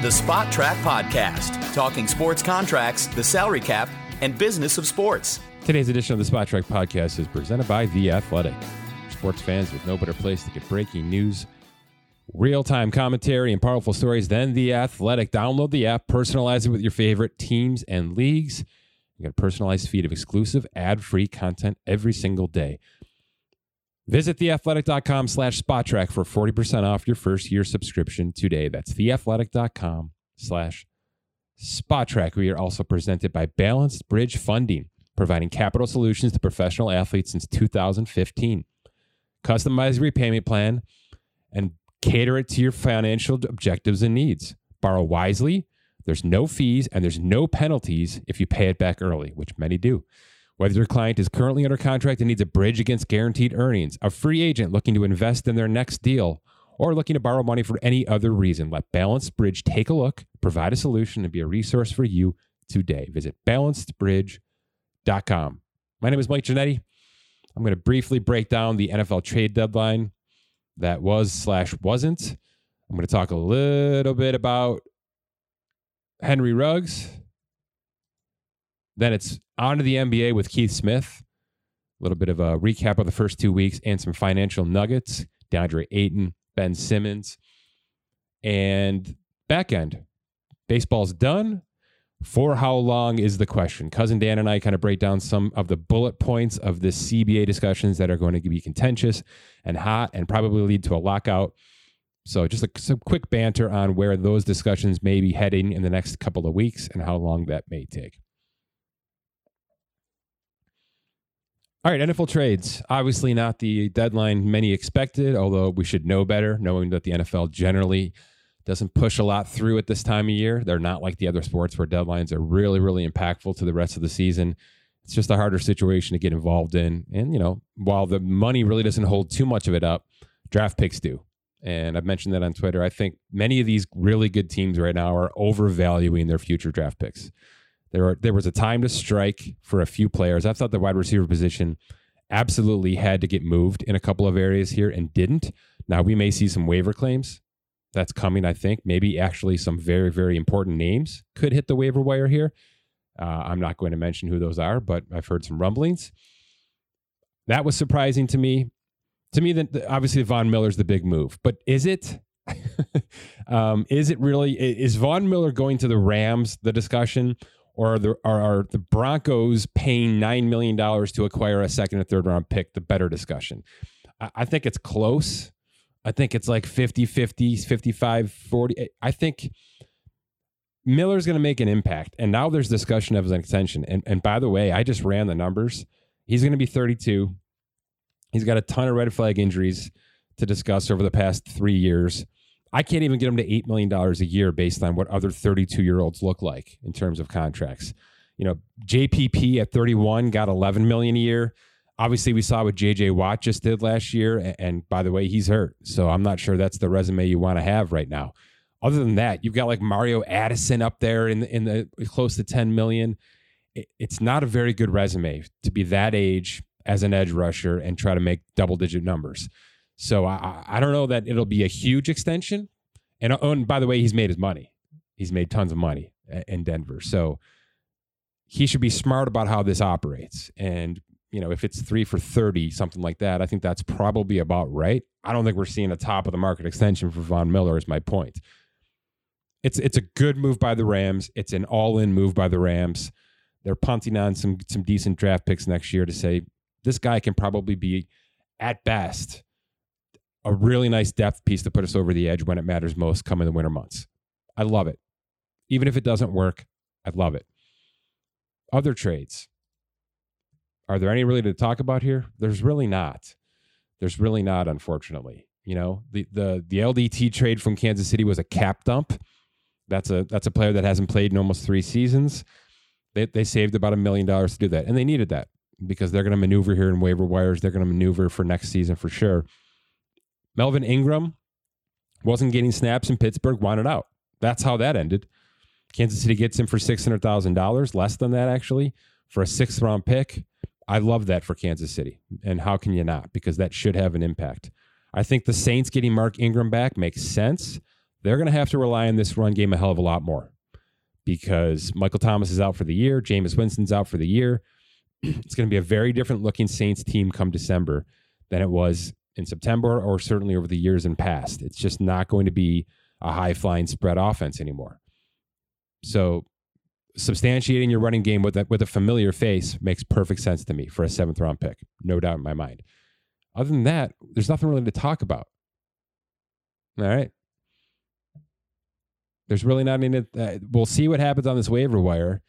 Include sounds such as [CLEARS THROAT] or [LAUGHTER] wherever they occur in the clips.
The Spotrac Podcast, talking sports contracts, the salary cap, and business of sports. Today's edition of the Spotrac Podcast is presented by The Athletic. Sports fans with no better place to get breaking news, real time commentary, and powerful stories than The Athletic. Download the app, personalize it with your favorite teams and leagues. You get a personalized feed of exclusive ad free content every single day. Visit theathletic.com slash spotrac for 40% off your first year subscription today. That's theathletic.com slash spotrac. We are also presented by Balanced Bridge Funding, providing capital solutions to professional athletes since 2015. Customize repayment plan and cater it to your financial objectives and needs. Borrow wisely. There's no fees and there's no penalties if you pay it back early, which many do. Whether your client is currently under contract and needs a bridge against guaranteed earnings, a free agent looking to invest in their next deal, or looking to borrow money for any other reason, let Balanced Bridge take a look, provide a solution, and be a resource for you today. Visit balancedbridge.com. My name is Mike Ginnitti. I'm going to briefly break down the NFL trade deadline that was slash wasn't. I'm going to talk a little bit about Henry Ruggs. Then it's on to the NBA with Keith Smith. A little bit of a recap of the first two weeks and some financial nuggets. DeAndre Ayton, Ben Simmons, and back end. Baseball's done. For how long is the question? Cousin Dan and I kind of break down some of the bullet points of the CBA discussions that are going to be contentious and hot and probably lead to a lockout. So, just a, some quick banter on where those discussions may be heading in the next couple of weeks and how long that may take. All right, NFL trades. Obviously, not the deadline many expected, although we should know better, knowing that the NFL generally doesn't push a lot through at this time of year. They're not like the other sports where deadlines are really, really impactful to the rest of the season. It's just a harder situation to get involved in. And, you know, while the money really doesn't hold too much of it up, draft picks do. And I've mentioned that on Twitter. I think many of these really good teams right now are overvaluing their future draft picks. There there was a time to strike for a few players. I thought the wide receiver position absolutely had to get moved in a couple of areas here and didn't. Now we may see some waiver claims. That's coming, I think. Maybe actually some very, very important names could hit the waiver wire here. Uh, I'm not going to mention who those are, but I've heard some rumblings. That was surprising to me. To me, that obviously Von Miller's the big move, but is it? [LAUGHS] um, is it really? Is Von Miller going to the Rams? The discussion, or are the, are, are the Broncos paying $9 million to acquire a second and third round pick the better discussion? I, I think it's close. I think it's like 50 50, 55 40. I think Miller's going to make an impact. And now there's discussion of an extension. And, and by the way, I just ran the numbers. He's going to be 32. He's got a ton of red flag injuries to discuss over the past three years. I can't even get him to $8 million a year based on what other 32 year olds look like in terms of contracts. You know, JPP at 31 got 11 million a year. Obviously, we saw what JJ Watt just did last year. And by the way, he's hurt. So I'm not sure that's the resume you want to have right now. Other than that, you've got like Mario Addison up there in the, in the close to 10 million. It's not a very good resume to be that age as an edge rusher and try to make double digit numbers. So I, I don't know that it'll be a huge extension. And, oh, and by the way, he's made his money. He's made tons of money in Denver. So he should be smart about how this operates. And, you know, if it's three for 30, something like that, I think that's probably about right. I don't think we're seeing a top of the market extension for Von Miller, is my point. It's it's a good move by the Rams. It's an all-in move by the Rams. They're punting on some some decent draft picks next year to say this guy can probably be at best a really nice depth piece to put us over the edge when it matters most come in the winter months. I love it. Even if it doesn't work, I love it. Other trades. Are there any really to talk about here? There's really not. There's really not, unfortunately. You know, the the the LDT trade from Kansas City was a cap dump. That's a that's a player that hasn't played in almost three seasons. They they saved about a million dollars to do that, and they needed that because they're going to maneuver here in waiver wires. They're going to maneuver for next season for sure. Melvin Ingram wasn't getting snaps in Pittsburgh, wanted out. That's how that ended. Kansas City gets him for $600,000, less than that actually, for a sixth round pick. I love that for Kansas City. And how can you not? Because that should have an impact. I think the Saints getting Mark Ingram back makes sense. they're going to have to rely on this run game a hell of a lot more because Michael Thomas is out for the year, Jameis Winston's out for the year. [CLEARS THROAT] it's going to be a very different looking Saints team come December than it was in September or certainly over the years in past. It's just not going to be a high flying spread offense anymore. So substantiating your running game with a, with a familiar face makes perfect sense to me for a seventh round pick, no doubt in my mind. Other than that, there's nothing really to talk about. All right. There's really not any. Uh, we'll see what happens on this waiver wire,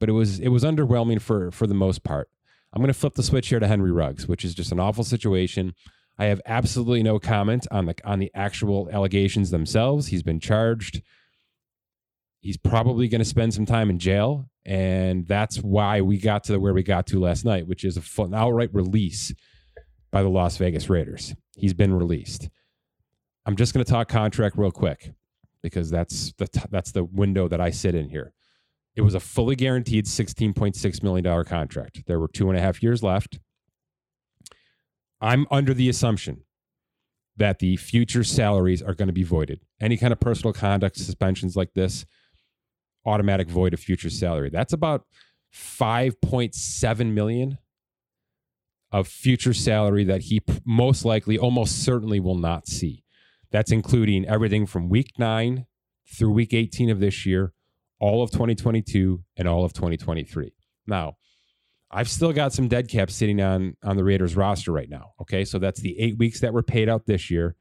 but it was it was underwhelming for for the most part. I'm going to flip the switch here to Henry Ruggs, which is just an awful situation. I have absolutely no comment on the on the actual allegations themselves. He's been charged. He's probably going to spend some time in jail, and that's why we got to where we got to last night, which is a, an outright release by the Las Vegas Raiders. He's been released. I'm just going to talk contract real quick because that's the t- that's the window that I sit in here. It was a fully guaranteed $16.6 million contract. There were two and a half years left. I'm under the assumption that the future salaries are going to be voided. Any kind of personal conduct suspensions like this, automatic void of future salary. That's about 5.7 million of future salary that he most likely, almost certainly will not see. That's including everything from week nine through week 18 of this year, all of 2022, and all of 2023. Now, I've still got some dead caps sitting on on the Raiders roster right now. Okay, so that's the eight weeks that were paid out this year,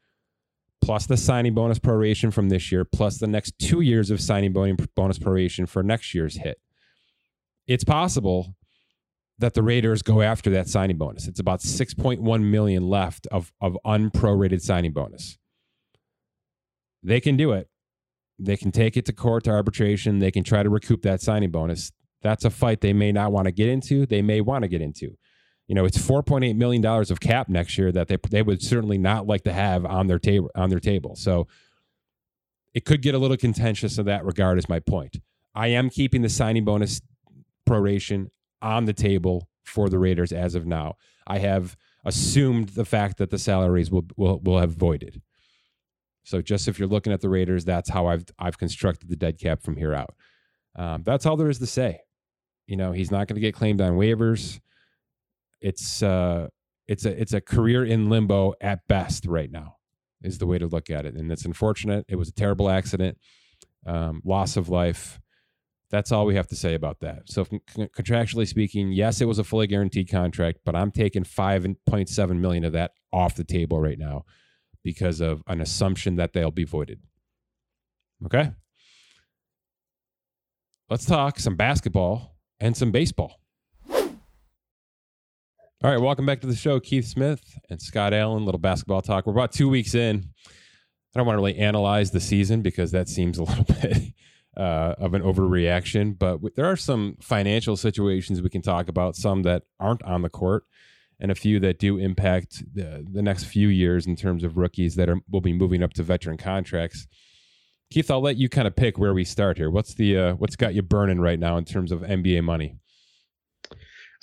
plus the signing bonus proration from this year, plus the next two years of signing bonus proration for next year's hit. It's possible that the Raiders go after that signing bonus. It's about 6.1 million left of of unprorated signing bonus. They can do it. They can take it to court to arbitration. They can try to recoup that signing bonus. That's a fight they may not want to get into. They may want to get into. You know, it's 4.8 million dollars of cap next year that they they would certainly not like to have on their table on their table. So it could get a little contentious in that regard. Is my point. I am keeping the signing bonus proration on the table for the Raiders as of now. I have assumed the fact that the salaries will will, will have voided. So just if you're looking at the Raiders, that's how I've I've constructed the dead cap from here out. Um, that's all there is to say. You know, he's not going to get claimed on waivers. It's uh, it's a it's a career in limbo at best right now, is the way to look at it, and it's unfortunate. It was a terrible accident, um, loss of life. That's all we have to say about that. So, contractually speaking, yes, it was a fully guaranteed contract, but I'm taking five point seven million of that off the table right now because of an assumption that they'll be voided. Okay. Let's talk some basketball and some baseball. All right, welcome back to the show, Keith Smith and Scott Allen. Little basketball talk. We're about two weeks in. I don't want to really analyze the season because that seems a [LAUGHS] little bit uh, of an overreaction. But there are some financial situations we can talk about, some that aren't on the court, and a few that do impact the, the next few years in terms of rookies that are will be moving up to veteran contracts. Keith, I'll let you kind of pick where we start here. What's the uh, what's got you burning right now in terms of NBA money?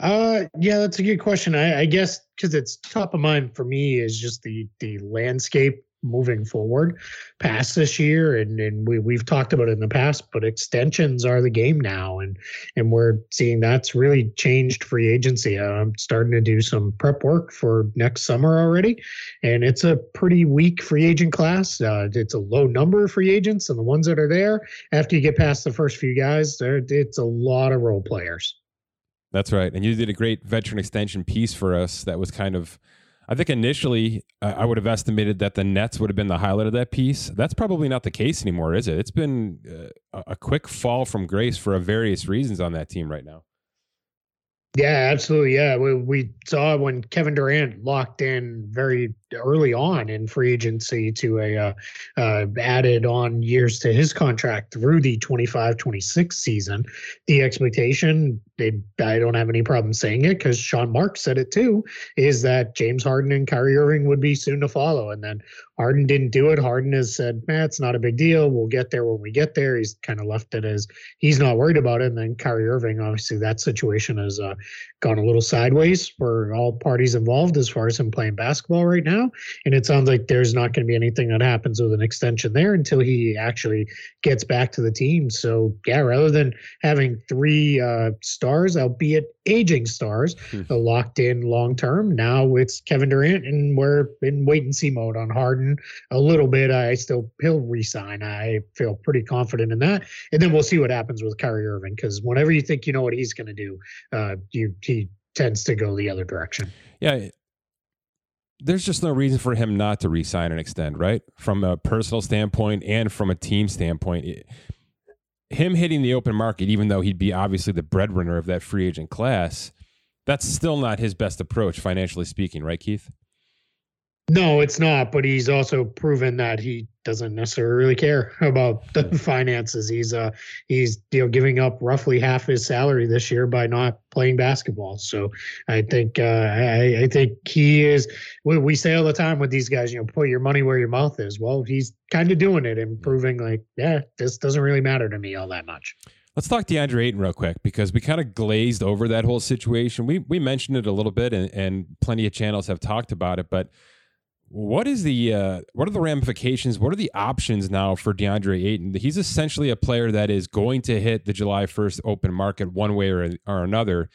Uh, yeah, that's a good question. I, I guess because it's top of mind for me is just the the landscape moving forward past this year and and we we've talked about it in the past but extensions are the game now and and we're seeing that's really changed free agency. I'm starting to do some prep work for next summer already and it's a pretty weak free agent class. Uh, it's a low number of free agents and the ones that are there after you get past the first few guys it's a lot of role players. That's right and you did a great veteran extension piece for us that was kind of I think initially uh, I would have estimated that the Nets would have been the highlight of that piece. That's probably not the case anymore, is it? It's been uh, a quick fall from grace for various reasons on that team right now. Yeah, absolutely. Yeah, we, we saw when Kevin Durant locked in very early on in free agency to a uh, uh, added on years to his contract through the 25 26 season. The expectation, they, I don't have any problem saying it because Sean Marks said it too, is that James Harden and Kyrie Irving would be soon to follow. And then Harden didn't do it. Harden has said, man, it's not a big deal. We'll get there when we get there. He's kind of left it as he's not worried about it. And then Kyrie Irving, obviously, that situation has uh, gone a little sideways for all parties involved as far as him playing basketball right now. And it sounds like there's not going to be anything that happens with an extension there until he actually gets back to the team. So, yeah, rather than having three uh, stars, albeit aging stars, hmm. locked in long term, now it's Kevin Durant, and we're in wait and see mode on Harden a little bit. I still, he'll resign. I feel pretty confident in that. And then we'll see what happens with Kyrie Irving because whenever you think you know what he's going to do, uh, you, he tends to go the other direction. Yeah. There's just no reason for him not to resign and extend, right? From a personal standpoint and from a team standpoint. It, him hitting the open market, even though he'd be obviously the breadwinner of that free agent class, that's still not his best approach, financially speaking, right, Keith? No, it's not. But he's also proven that he doesn't necessarily really care [LAUGHS] about the finances. He's uh he's you know giving up roughly half his salary this year by not playing basketball. So I think uh, I, I think he is. We, we say all the time with these guys, you know, put your money where your mouth is. Well, he's kind of doing it and proving like, yeah, this doesn't really matter to me all that much. Let's talk to DeAndre Ayton real quick because we kind of glazed over that whole situation. We we mentioned it a little bit, and, and plenty of channels have talked about it, but what is the uh, what are the ramifications? What are the options now for DeAndre Ayton? He's essentially a player that is going to hit the July first open market one way or, or another.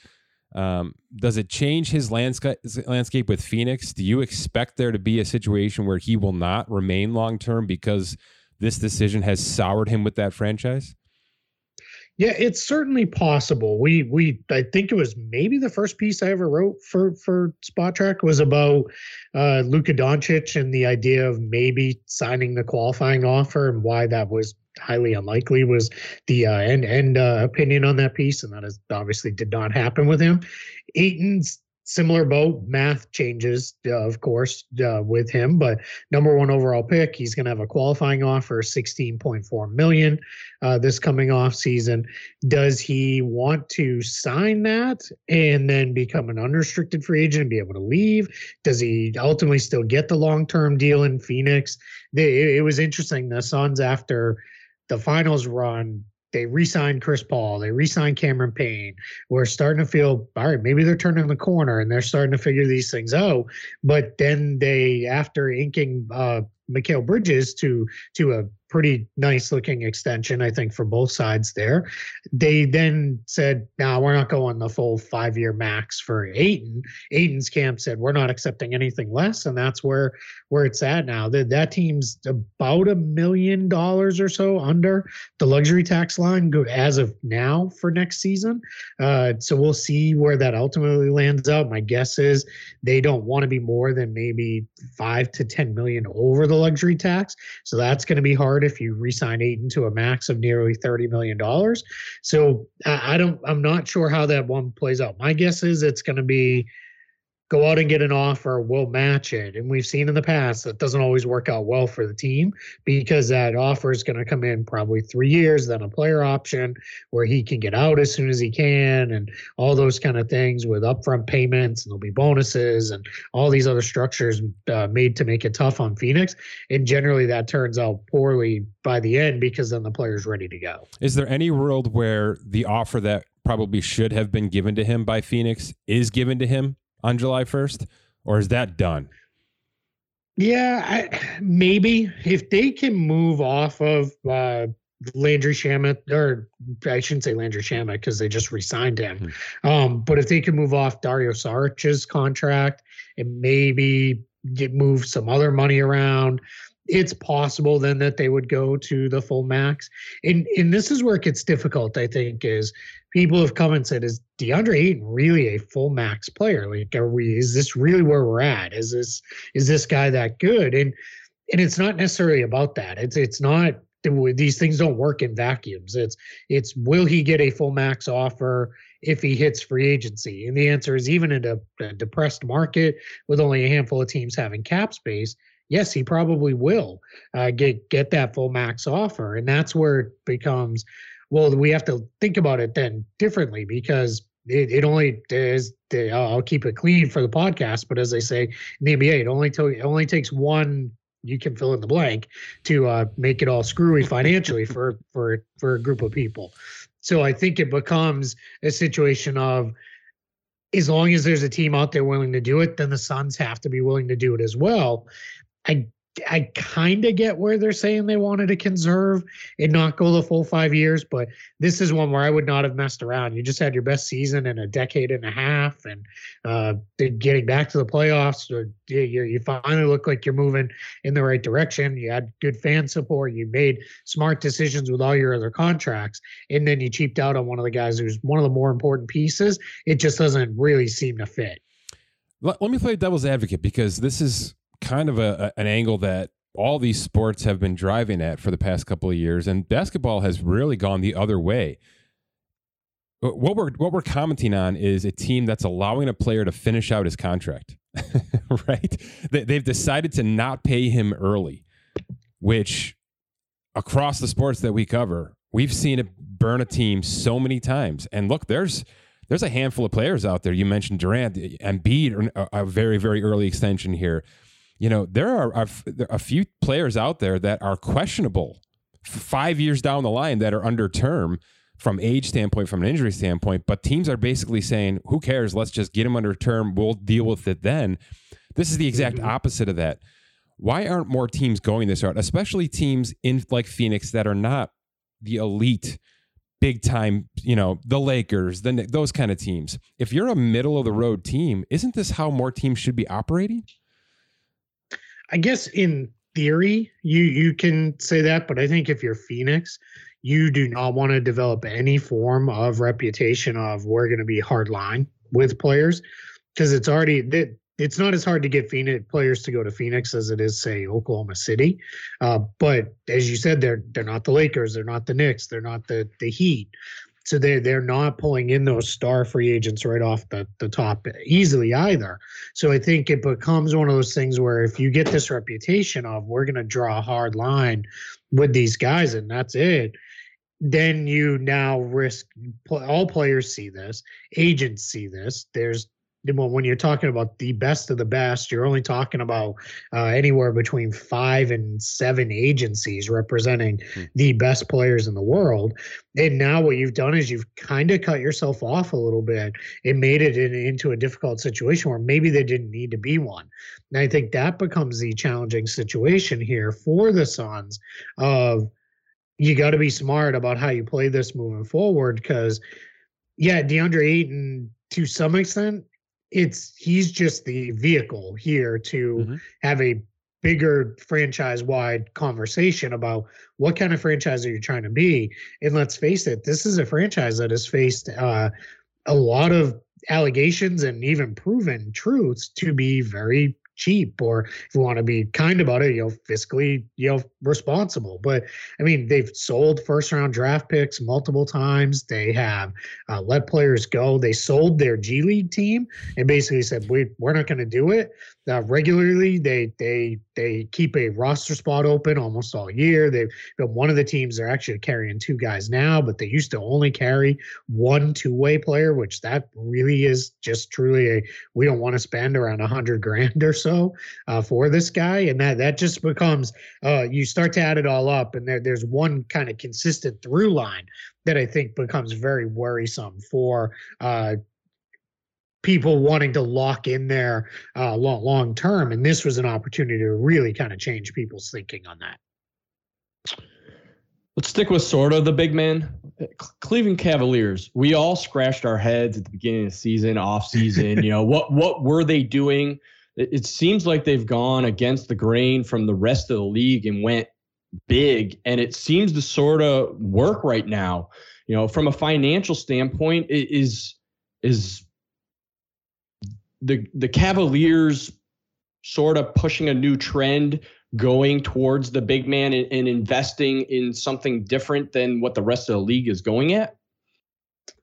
Um, does it change his landscape landscape with Phoenix? Do you expect there to be a situation where he will not remain long term because this decision has soured him with that franchise? Yeah, it's certainly possible. We we I think it was maybe the first piece I ever wrote for for Spotrac was about uh, Luka Doncic and the idea of maybe signing the qualifying offer and why that was highly unlikely was the uh, end end uh, opinion on that piece, and that is obviously did not happen with him. Ayton's similar boat. Math changes, uh, of course, uh, with him, but number one overall pick. He's going to have a qualifying offer, 16.4 million uh, this coming off season. Does he want to sign that and then become an unrestricted free agent and be able to leave? Does he ultimately still get the long term deal in Phoenix? It was interesting. The Suns after the finals run they re-signed Chris Paul. They re-signed Cameron Payne. We're starting to feel all right. Maybe they're turning the corner and they're starting to figure these things out. But then they, after inking uh, Mikal Bridges to to a pretty nice looking extension, I think, for both sides there. They then said, no, nah, we're not going the full five year max for Ayton." Ayton's camp said, "We're not accepting anything less," and that's where where it's at now. That that team's about a million dollars or so under the luxury tax line as of now for next season. Uh, so we'll see where that ultimately lands up. My guess is they don't want to be more than maybe five to ten million over the luxury tax. So that's going to be hard if you resign Ayton to a max of nearly $30 million. So I, I don't, I'm not sure how that one plays out. My guess is it's going to be go out and get an offer, we'll match it. And we've seen in the past that doesn't always work out well for the team because that offer is going to come in probably three years, then a player option where he can get out as soon as he can, and all those kind of things with upfront payments and there'll be bonuses and all these other structures uh, made to make it tough on Phoenix. And generally that turns out poorly by the end because then the player's ready to go. Is there any world where the offer that probably should have been given to him by Phoenix is given to him on July 1st, or is that done? Yeah, I, maybe if they can move off of uh, Landry Shamet, or I shouldn't say Landry Shamet because they just re-signed him. Mm-hmm. Um, but if they can move off Dario Saric's contract and maybe get move some other money around, it's possible then that they would go to the full max. And and this is where it gets difficult, I think, is people have come and said, "Is DeAndre Ayton really a full max player? Like, are we? Is this really where we're at? Is this is this guy that good?" And and it's not necessarily about that. It's it's not these things don't work in vacuums. It's it's will he get a full max offer if he hits free agency? And the answer is even in a, a depressed market with only a handful of teams having cap space, yes, he probably will uh, get get that full max offer, and that's where it becomes well, we have to think about it then differently because it, it only is. I'll keep it clean for the podcast, but as I say in the NBA, it only to, it only takes one. You can fill in the blank to uh, make it all screwy financially for for for a group of people. So I think it becomes a situation of as long as there's a team out there willing to do it, then the Suns have to be willing to do it as well. I I kind of get where they're saying they wanted to conserve and not go the full five years, but this is one where I would not have messed around. You just had your best season in a decade and a half, and uh, getting back to the playoffs, you, you finally look like you're moving in the right direction. You had good fan support. You made smart decisions with all your other contracts, and then you cheaped out on one of the guys who's one of the more important pieces. It just doesn't really seem to fit. Let, let me play devil's advocate because this is kind of a, a, an angle that all these sports have been driving at for the past couple of years, and basketball has really gone the other way. What we're what we're commenting on is a team that's allowing a player to finish out his contract, [LAUGHS] right? They've decided to not pay him early, which across the sports that we cover, we've seen it burn a team so many times. And look, there's there's a handful of players out there. You mentioned Durant, Embiid, a, uh, a very very early extension here you know, there are a, a few players out there that are questionable five years down the line that are under term from age standpoint, from an injury standpoint. But teams are basically saying, who cares? Let's just get them under term. We'll deal with it then. This is the exact mm-hmm. opposite of that. Why aren't more teams going this route, especially teams in like Phoenix that are not the elite, big time, you know, the Lakers, the those kind of teams? If you're a middle of the road team, isn't this how more teams should be operating? I guess in theory, you you can say that, but I think if you're Phoenix, you do not want to develop any form of reputation of we're going to be hard line with players because it's already that it's not as hard to get Phoenix players to go to Phoenix as it is say Oklahoma City. Uh, but as you said, they're they're not the Lakers, they're not the Knicks, they're not the the Heat. So they're they're not pulling in those star free agents right off the, the top easily either. So I think it becomes one of those things where if you get this reputation of we're gonna draw a hard line with these guys and that's it, then you now risk all players see this, agents see this. There's well, when you're talking about the best of the best, you're only talking about uh, anywhere between five and seven agencies representing mm-hmm. the best players in the world. And now what you've done is you've kind of cut yourself off a little bit and made it in, into a difficult situation where maybe they didn't need to be one. And I think that becomes the challenging situation here for the Suns of you got to be smart about how you play this moving forward because yeah, DeAndre Ayton to some extent it's he's just the vehicle here to mm-hmm. have a bigger franchise wide conversation about what kind of franchise are you trying to be and let's face it this is a franchise that has faced uh, a lot of allegations and even proven truths to be very cheap or if you want to be kind about it you know fiscally you know responsible but i mean they've sold first round draft picks multiple times they have uh, let players go they sold their g league team and basically said we, we're not going to do it uh, regularly. They they they keep a roster spot open almost all year. They've been one of the teams. They're actually carrying two guys now, but they used to only carry one two way player, which that really is just truly a. We don't want to spend around a hundred grand or so uh, for this guy, and that that just becomes. Uh, you start to add it all up, and there there's one kind of consistent through line that I think becomes very worrisome for uh, people wanting to lock in there uh, long, long term. And this was an opportunity to really kind of change people's thinking on that. Let's stick with sort of the big man. Cleveland Cavaliers. We all scratched our heads at the beginning of the season, off season. [LAUGHS] you know what what were they doing? It, seems like they've gone against the grain from the rest of the league and went big, and it seems to sort of work right now. You know, from a financial standpoint, it is is the the Cavaliers sort of pushing a new trend going towards the big man and, and, investing in something different than what the rest of the league is going at?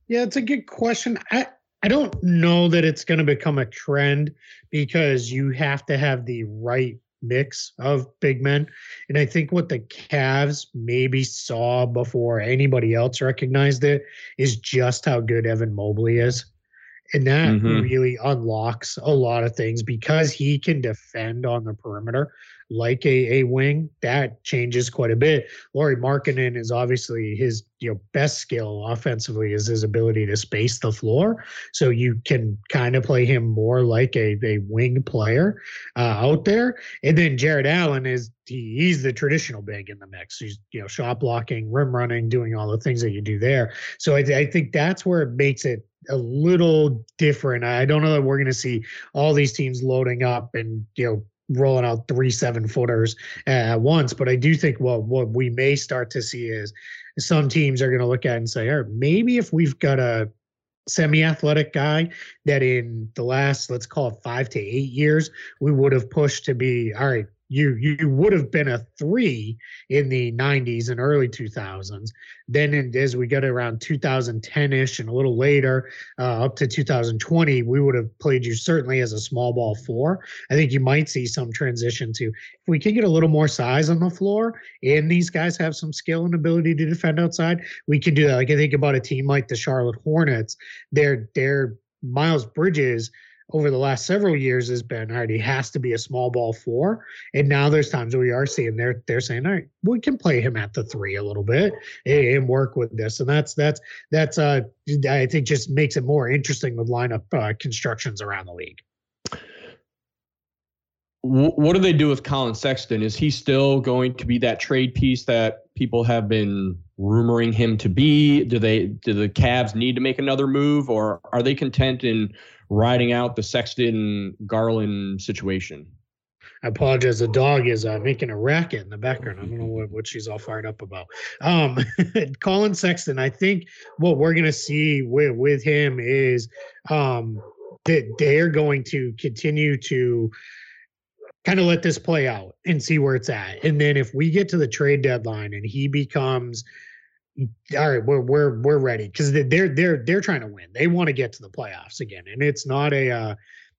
Yeah, it's a good question. I I don't know that it's going to become a trend because you have to have the right mix of big men. And I think what the Cavs maybe saw before anybody else recognized it is just how good Evan Mobley is and that mm-hmm. really unlocks a lot of things because he can defend on the perimeter like a, a wing, that changes quite a bit. Lauri Markkanen is obviously his you know best skill offensively is his ability to space the floor. So you can kind of play him more like a, a wing player uh, out there. And then Jarrett Allen is he, he's the traditional big in the mix. He's you know shot blocking, rim running, doing all the things that you do there. So I, I think that's where it makes it a little different. I don't know that we're going to see all these teams loading up and you know rolling out three seven footers at once, but I do think what what we may start to see is some teams are going to look at and say, "All right, maybe if we've got a semi-athletic guy that in the last let's call it five to eight years we would have pushed to be all right you you would have been a three in the 90s and early 2000s then in, as we get around 2010ish and a little later uh, up to 2020 we would have played you certainly as a small ball four. I think you might see some transition to if we can get a little more size on the floor and these guys have some skill and ability to defend outside we can do that. Like i think about a team like the charlotte hornets they're they're miles bridges over the last several years has been all right, he has to be a small ball four. And now there's times where we are seeing they're they're saying, all right, we can play him at the three a little bit and, work with this. And that's that's that's uh I think just makes it more interesting with lineup uh, constructions around the league. What do they do with Collin Sexton? Is he still going to be that trade piece that people have been rumoring him to be? Do they do the Cavs need to make another move, or are they content in riding out the Sexton Garland situation. I apologize. The dog is uh, making a racket in the background. I don't know what, what she's all fired up about. Um, [LAUGHS] Collin Sexton, I think what we're going to see with, with him is um, that they're going to continue to kind of let this play out and see where it's at. And then if we get to the trade deadline and he becomes – all right, we're we're we're ready because they're they're they're trying to win. They want to get to the playoffs again, and it's not a uh,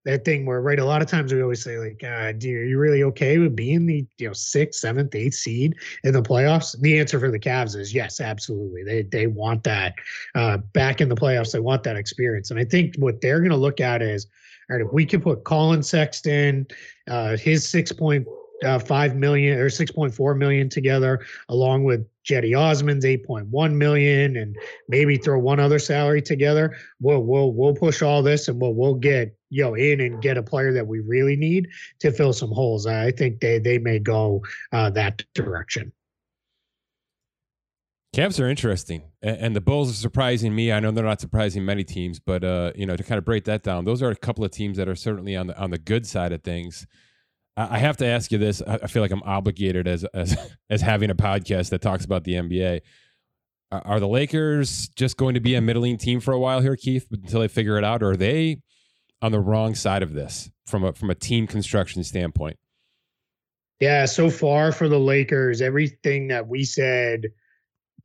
that thing where right. A lot of times we always say like, uh, "Do are you really okay with being the you know sixth, seventh, eighth seed in the playoffs?" The answer for the Cavs is yes, absolutely. They they want that uh, back in the playoffs. They want that experience, and I think what they're going to look at is, all right, if we can put Collin Sexton, uh, his six point uh, five million or six point four million together, along with eight point one million, and maybe throw one other salary together. We'll we'll we'll push all this, and we'll we'll get you know in and get a player that we really need to fill some holes. I think they they may go uh, that direction. Cavs are interesting, and the Bulls are surprising me. I know they're not surprising many teams, but uh, you know to kind of break that down, those are a couple of teams that are certainly on the on the good side of things. I have to ask you this. I feel like I'm obligated as as [LAUGHS] as having a podcast that talks about the NBA. Are the Lakers just going to be a middling team for a while here, Keith, until they figure it out, or are they on the wrong side of this from a from a team construction standpoint? Yeah, so far for the Lakers, everything that we said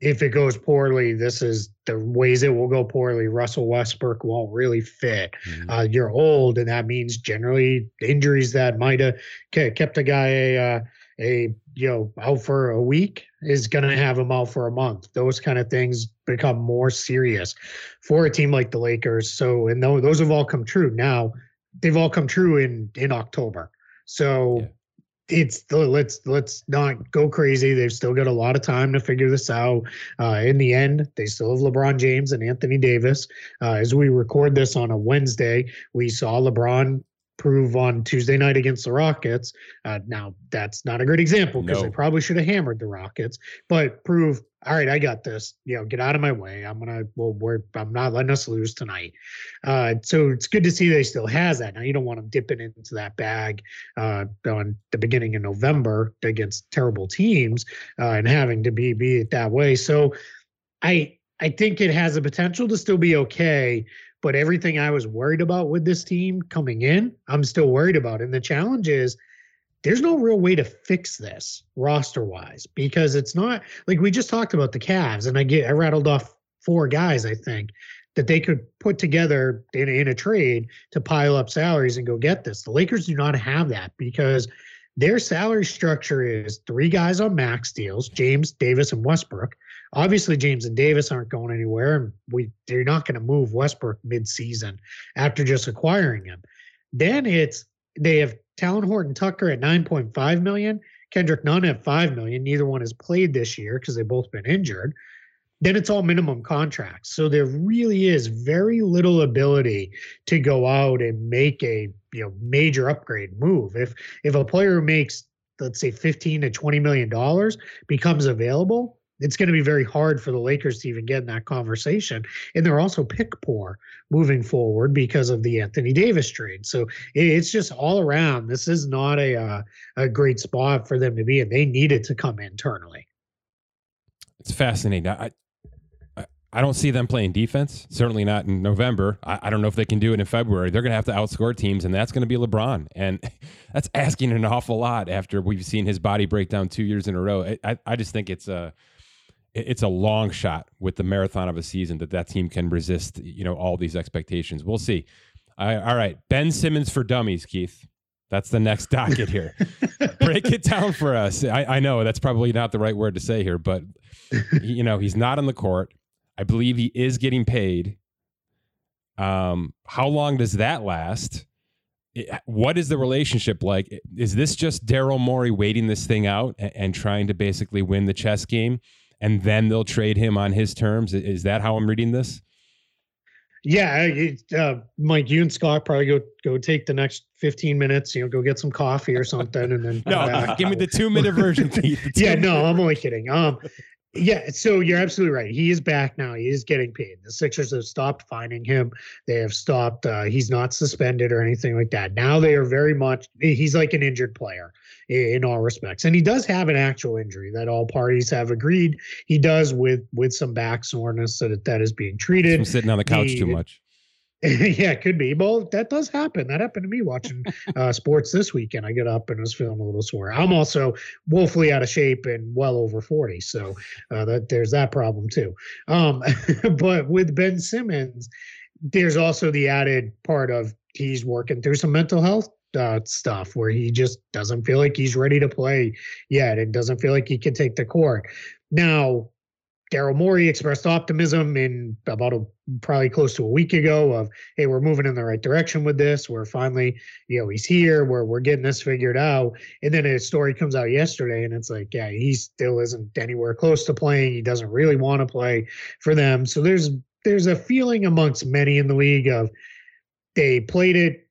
if it goes poorly, this is the ways it will go poorly. Russell Westbrook won't really fit. Mm-hmm. Uh, you're old, and that means generally injuries that might have kept a guy a, uh, a you know out for a week is going to have him out for a month. Those kind of things become more serious for a team like the Lakers. So, and those have all come true. Now, they've all come true in in October. So. Yeah it's let's let's not go crazy. They've still got a lot of time to figure this out. Uh, in the end, they still have LeBron James and Anthony Davis. Uh, as we record this on a Wednesday, we saw LeBron prove on Tuesday night against the Rockets. Uh, now that's not a great example because no. they probably should have hammered the Rockets, but prove all right, I got this. You know, get out of my way. I'm gonna. Well, we're. I'm not letting us lose tonight. Uh, so it's good to see they still has that. Now you don't want them dipping into that bag uh, on the beginning of November against terrible teams uh, and having to be be it that way. So I I think it has the potential to still be okay. But everything I was worried about with this team coming in, I'm still worried about. And the challenge is there's no real way to fix this roster wise because it's not like we just talked about the Cavs and I get I rattled off four guys I think that they could put together in, in a trade to pile up salaries and go get this. The Lakers do not have that because their salary structure is three guys on max deals, James, Davis, and Westbrook. Obviously, James and Davis aren't going anywhere, and we they're not going to move Westbrook mid-season after just acquiring him. Then it's they have Talen Horton Tucker at 9.5 million, Kendrick Nunn at 5 million. Neither one has played this year because they've both been injured. Then it's all minimum contracts. So there really is very little ability to go out and make a you know major upgrade move. If if a player makes let's say 15 to 20 million dollars becomes available, it's going to be very hard for the Lakers to even get in that conversation. And they're also pick poor moving forward because of the Anthony Davis trade. So it's just all around. This is not a uh, a great spot for them to be, and they needed to come internally. It's fascinating. I, I don't see them playing defense. Certainly not in November. I, I don't know if they can do it in February. They're going to have to outscore teams, and that's going to be LeBron. And [LAUGHS] that's asking an awful lot after we've seen his body break down two years in a row. I, I just think it's a it's a long shot with the marathon of a season that that team can resist. You know all these expectations. We'll see. All right, Ben Simmons for dummies, Keith. That's the next [LAUGHS] docket here. Break it down for us. I, I know that's probably not the right word to say here, but you know he's not on the court I believe he is getting paid. Um, how long does that last? What is the relationship like? Is this just Daryl Morey waiting this thing out and, and trying to basically win the chess game, and then they'll trade him on his terms? Is that how I'm reading this? Yeah, uh, Mike, you and Scott probably go go take the next fifteen minutes. You know, go get some coffee or something, and then [LAUGHS] no, give me the two minute version. [LAUGHS] yeah, no, I'm only kidding. Um, yeah, so you're absolutely right. He is back now. He is getting paid. The Sixers have stopped finding him. They have stopped. Uh, he's not suspended or anything like that. Now they are very much. He's like an injured player in all respects, and he does have an actual injury that all parties have agreed he does with with some back soreness that that is being treated. From sitting on the couch he, too much. [LAUGHS] yeah, it could be. Well, that does happen. That happened to me watching [LAUGHS] uh, sports this weekend. I get up and was feeling a little sore. I'm also woefully out of shape and well over 40, so uh, that there's that problem too. Um, [LAUGHS] but with Ben Simmons, there's also the added part of he's working through some mental health uh, stuff where he just doesn't feel like he's ready to play yet and doesn't feel like he can take the court. Now, Daryl Morey expressed optimism in about a probably close to a week ago of, hey, we're moving in the right direction with this. We're finally, you know, he's here. We're we're getting this figured out. And then a story comes out yesterday, and it's like, yeah, he still isn't anywhere close to playing. He doesn't really want to play for them. So there's there's a feeling amongst many in the league of they played it,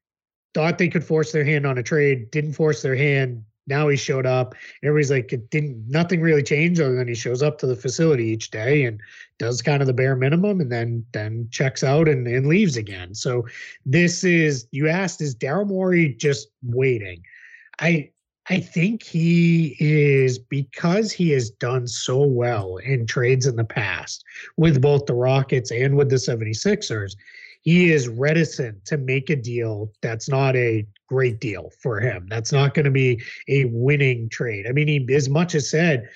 thought they could force their hand on a trade, didn't force their hand, now he showed up. Everybody's like, it didn't nothing really changed other than he shows up to the facility each day and does kind of the bare minimum and then then checks out and, and leaves again. So this is you asked, is Daryl Morey just waiting? I I think he is because he has done so well in trades in the past with both the Rockets and with the 76ers he is reticent to make a deal that's not a great deal for him. That's not going to be a winning trade. I mean, he as much as said,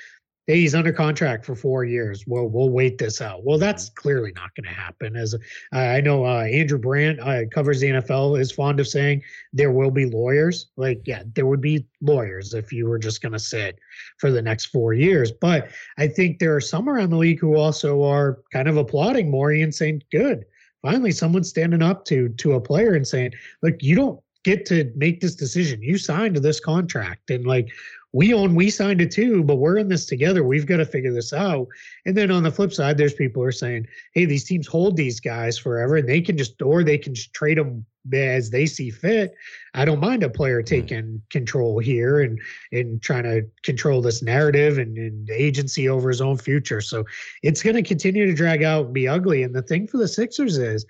hey, he's under contract for four years. Well, we'll wait this out. Well, that's clearly not going to happen. As uh, I know, uh, Andrew Brandt uh, covers the NFL is fond of saying there will be lawyers. Like, yeah, there would be lawyers if you were just going to sit for the next four years. But I think there are some around the league who also are kind of applauding Morey and saying, good finally someone's standing up to to a player and saying, look, you don't get to make this decision. You signed this contract and like we own we signed it too, but we're in this together. We've got to figure this out. And then on the flip side, there's people who are saying, hey, these teams hold these guys forever and they can just or they can just trade them as they see fit. I don't mind a player hmm. taking control here and and trying to control this narrative and, and agency over his own future. So it's going to continue to drag out and be ugly. And the thing for the Sixers is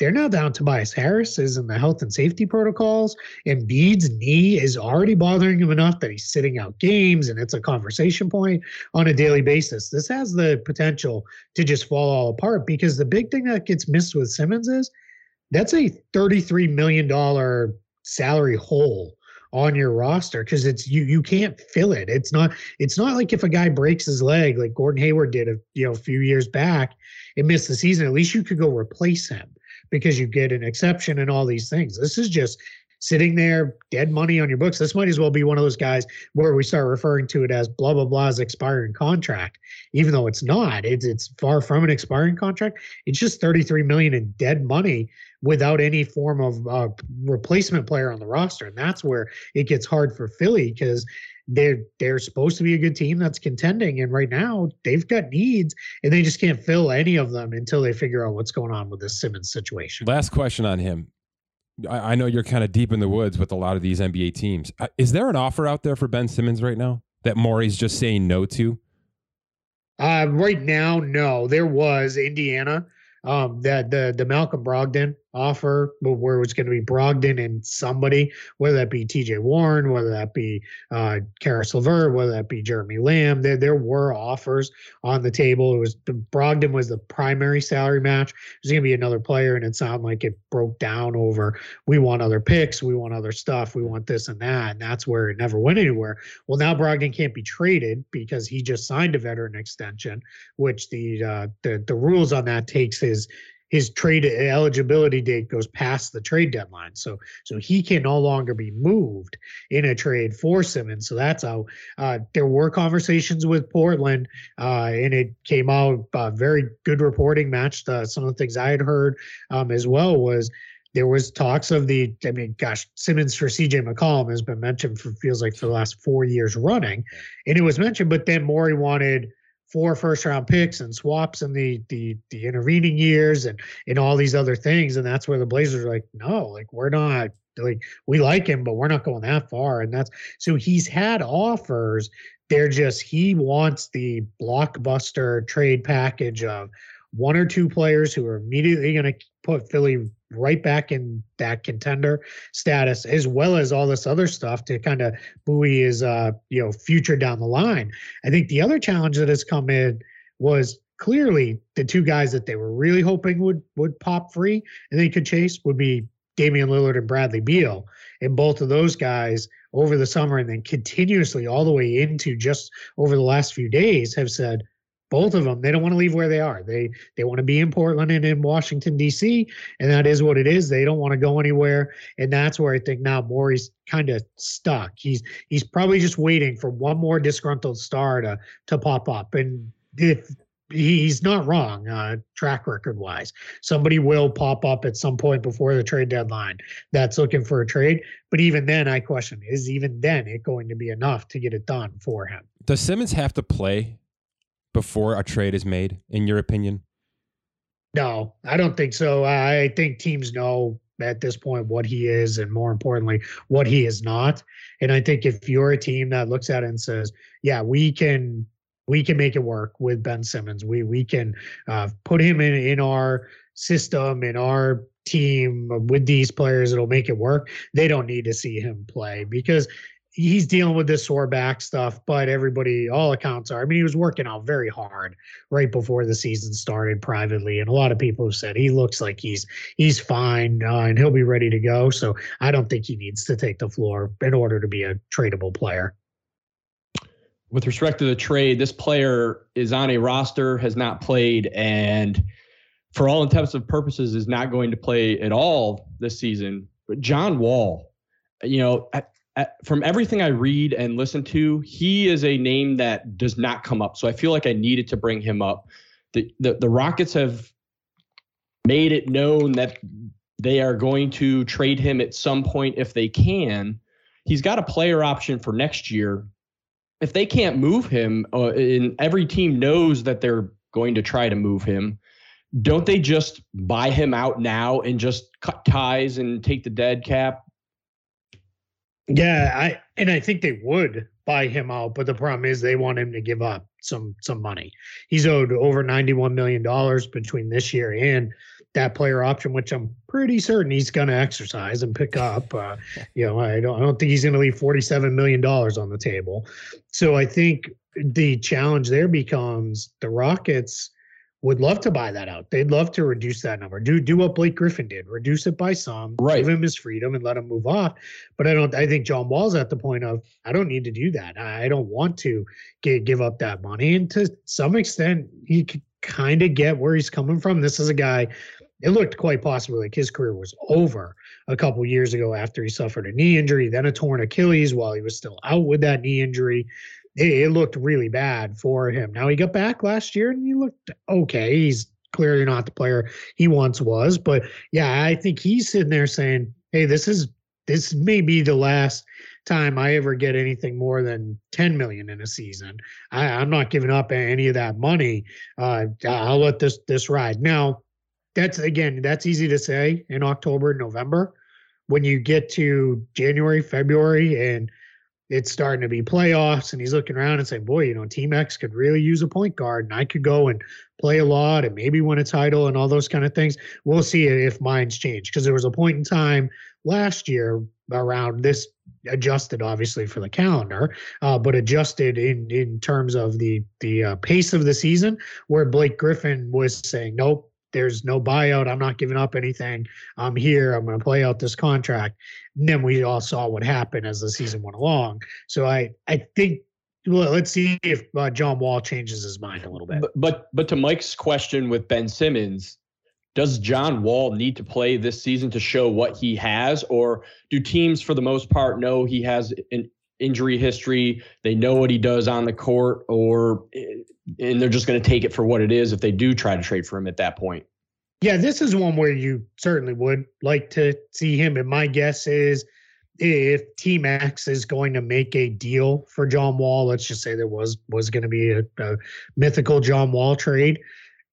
they're now down Tobias Harris is in the health and safety protocols. And Embiid's knee is already bothering him enough that he's sitting out games and it's a conversation point on a daily basis. This has the potential to just fall all apart because the big thing that gets missed with Simmons is that's a $33 million salary hole on your roster because it's you you can't fill it. It's not it's not like if a guy breaks his leg like Gordon Hayward did a you know a few years back and missed the season. At least you could go replace him because you get an exception and all these things. This is just sitting there, dead money on your books. This might as well be one of those guys where we start referring to it as blah blah blah's expiring contract, even though it's not. It's it's far from an expiring contract. It's just 33 million in dead money without any form of uh, replacement player on the roster, and that's where it gets hard for Philly because they're they're supposed to be a good team that's contending and right now they've got needs and they just can't fill any of them until they figure out what's going on with this Simmons situation. Last question on him. I, I know you're kind of deep in the woods with a lot of these NBA teams. Uh, is there an offer out there for Ben Simmons right now that Morey's just saying no to? Uh, right now, no. There was Indiana um, that the the Malcolm Brogdon offer but where it was going to be Brogdon and somebody, whether that be TJ Warren, whether that be uh, Caris LeVert, whether that be Jeremy Lamb. There, there were offers on the table. It was Brogdon was the primary salary match. There's going to be another player, and it sounded like it broke down over we want other picks, we want other stuff, we want this and that, and that's where it never went anywhere. Well, now Brogdon can't be traded because he just signed a veteran extension, which the uh, the the rules on that takes his his trade eligibility date goes past the trade deadline. So so he can no longer be moved in a trade for Simmons. So that's how uh, there were conversations with Portland, uh, and it came out uh, very good reporting matched uh, some of the things I had heard um, as well was there was talks of the I mean, gosh, Simmons for CJ McCollum has been mentioned for feels like for the last four years running. And it was mentioned, but then Morey wanted four first round picks and swaps in the the the intervening years and and all these other things. And that's where the blazers are like no like we're not like we like him but we're not going that far. And that's so he's had offers. They're just he wants the blockbuster trade package of one or two players who are immediately going to put Philly right back in that contender status, as well as all this other stuff to kind of buoy his uh, you know future down the line. I think the other challenge that has come in was clearly the two guys that they were really hoping would would pop free and they could chase would be Damian Lillard and Bradley Beal. And both of those guys over the summer and then continuously all the way into just over the last few days have said, both of them they don't want to leave where they are. They they want to be in portland and in washington d.c and that is what it is. They don't want to go anywhere and that's where i think now Morey's kind of stuck. He's he's probably just waiting for one more disgruntled star to to pop up and if he's not wrong uh, track record wise. Somebody will pop up at some point before the trade deadline that's looking for a trade but even then i question is even then it going to be enough to get it done for him? Does simmons have to play before a trade is made, in your opinion? No, I don't think so. I think teams know at this point what he is and more importantly what he is not and i think if you're a team that looks at it and says yeah we can we can make it work with ben simmons we we can uh, put him in in our system in our team with these players it'll make it work they don't need to see him play because he's dealing with this sore back stuff, but everybody, all accounts are. I mean, he was working out very hard right before the season started privately, and a lot of people have said he looks like he's he's fine uh, and he'll be ready to go. So I don't think he needs to take the floor in order to be a tradable player. With respect to the trade, this player is on a roster, has not played, and for all intents and purposes, is not going to play at all this season. But John Wall, you know, from everything I read and listen to, he is a name that does not come up. So I feel like I needed to bring him up. The, the, the Rockets have made it known that they are going to trade him at some point if they can. He's got a player option for next year. If they can't move him, uh, and every team knows that they're going to try to move him, don't they just buy him out now and just cut ties and take the dead cap yeah, I and I think they would buy him out, but the problem is they want him to give up some some money. He's owed over ninety one million dollars between this year and that player option, which I'm pretty certain he's going to exercise and pick up. Uh, [LAUGHS] you know, I don't I don't think he's going to leave forty seven million dollars on the table. So I think the challenge there becomes the Rockets would love to buy that out. They'd love to reduce that number. Do do what Blake Griffin did. Reduce it by some. Right. Give him his freedom and let him move off. But I don't I think John Wall's at the point of I don't need to do that. I don't want to get, give up that money. And to some extent, you could kind of get where he's coming from. This is a guy it looked quite possibly like his career was over a couple years ago after he suffered a knee injury, then a torn Achilles while he was still out with that knee injury. It, looked really bad for him. Now he got back last year and he looked okay. He's clearly not the player he once was, but yeah, I think he's sitting there saying, "Hey, this is this may be the last time I ever get anything more than 10 million in a season. I, am not giving up any of that money. Uh, I'll let this this ride. Now, that's again, that's easy to say in October, November. When you get to January, February, and it's starting to be playoffs, and he's looking around and saying, "Boy, you know, Team X could really use a point guard, and I could go and play a lot and maybe win a title and all those kind of things." We'll see if minds change because there was a point in time last year around this adjusted obviously for the calendar, uh, but adjusted in in terms of the the uh, pace of the season, where Blake Griffin was saying, "Nope, there's no buyout. I'm not giving up anything. I'm here. I'm going to play out this contract." And then we all saw what happened as the season went along. So I I think well, let's see if uh, John Wall changes his mind a little bit. But, but but to Mike's question with Ben Simmons, does John Wall need to play this season to show what he has, or do teams, for the most part, know he has an injury history? They know what he does on the court, or and they're just going to take it for what it is if they do try to trade for him at that point. Yeah, this is one where you certainly would like to see him. And my guess is if T Max is going to make a deal for John Wall, let's just say there was was going to be a, a mythical John Wall trade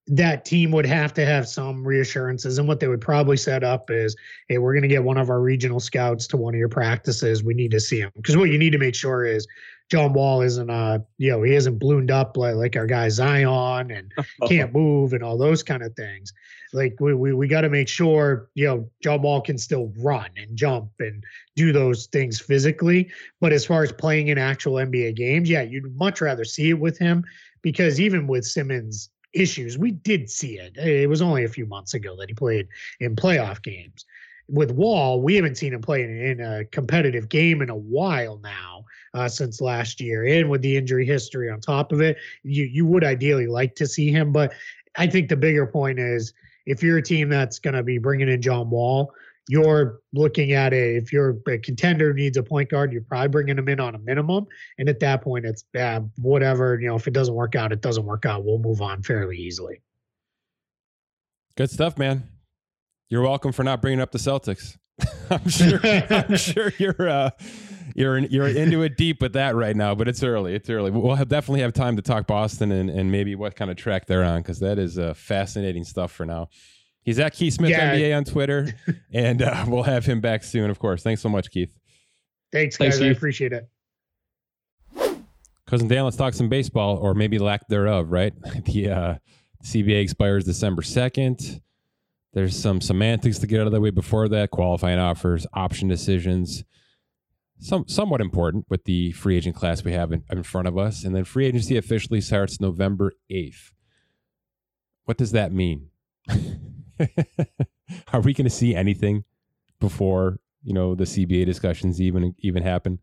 that team would have to have some reassurances. And what they would probably set up is, hey, we're going to get one of our regional scouts to one of your practices. We need to see him. Because what you need to make sure is John Wall isn't, uh, you know, he isn't ballooned up like, like our guy Zion and [LAUGHS] can't move and all those kind of things. Like we, we, we got to make sure, you know, John Wall can still run and jump and do those things physically. But as far as playing in actual NBA games, yeah, you'd much rather see it with him because even with Simmons, issues. We did see it. It was only a few months ago that he played in playoff games. With Wall, we haven't seen him play in, in a competitive game in a while now, uh, since last year. And with the injury history on top of it, you you would ideally like to see him. But I think the bigger point is if you're a team that's going to be bringing in John Wall, you're looking at a if you're a contender needs a point guard, you're probably bringing him in on a minimum. And at that point, it's uh, whatever you know. If it doesn't work out, it doesn't work out. We'll move on fairly easily. Good stuff, man. You're welcome for not bringing up the Celtics. [LAUGHS] I'm sure. I'm [LAUGHS] sure you're uh, you're you're into it deep with that right now, but it's early. It's early. We'll have, definitely have time to talk Boston and, and maybe what kind of track they're on because that is uh, fascinating stuff for now. He's at Keith Smith yeah. NBA on Twitter, [LAUGHS] and uh, we'll have him back soon, of course. Thanks so much, Keith. Thanks, guys. Thanks, I appreciate it. Cousin Dan, let's talk some baseball, or maybe lack thereof. Right? [LAUGHS] The uh, CBA expires December second. There's some semantics to get out of the way before that. Qualifying offers, option decisions, some somewhat important with the free agent class we have in, in front of us, and then free agency officially starts November eighth. What does that mean? [LAUGHS] Are we going to see anything before you know the CBA discussions even even happen?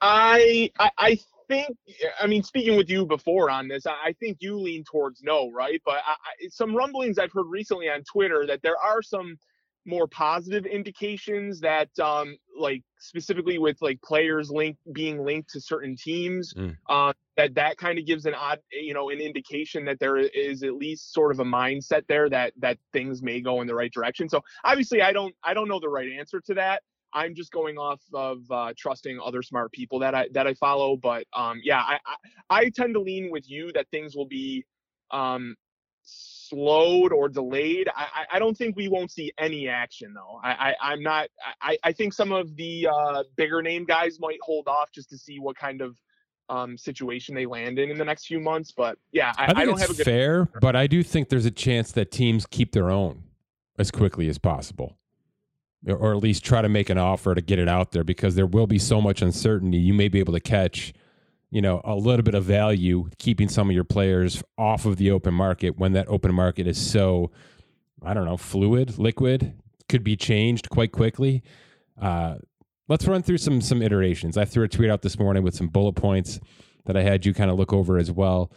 I I, I think I mean speaking with you before on this, I, think you lean towards no, right? But I, I, some rumblings I've heard recently on Twitter that there are some more positive indications that um like specifically with like players linked being linked to certain teams mm. uh, that that kind of gives an odd you know an indication that there is at least sort of a mindset there that that things may go in the right direction so obviously i don't i don't know the right answer to that i'm just going off of uh, trusting other smart people that i that i follow but um yeah I, I i tend to lean with you that things will be um slowed or delayed. I, I don't think we won't see any action though. I, I am not. I, I think some of the uh, bigger name guys might hold off just to see what kind of um, situation they land in in the next few months. But yeah, I, I, think I don't it's have a good fair, but I do think there's a chance that teams keep their own as quickly as possible. Or at least try to make an offer to get it out there because there will be so much uncertainty. You may be able to catch you know a little bit of value keeping some of your players off of the open market when that open market is so i don't know fluid liquid could be changed quite quickly uh, let's run through some some iterations i threw a tweet out this morning with some bullet points that i had you kind of look over as well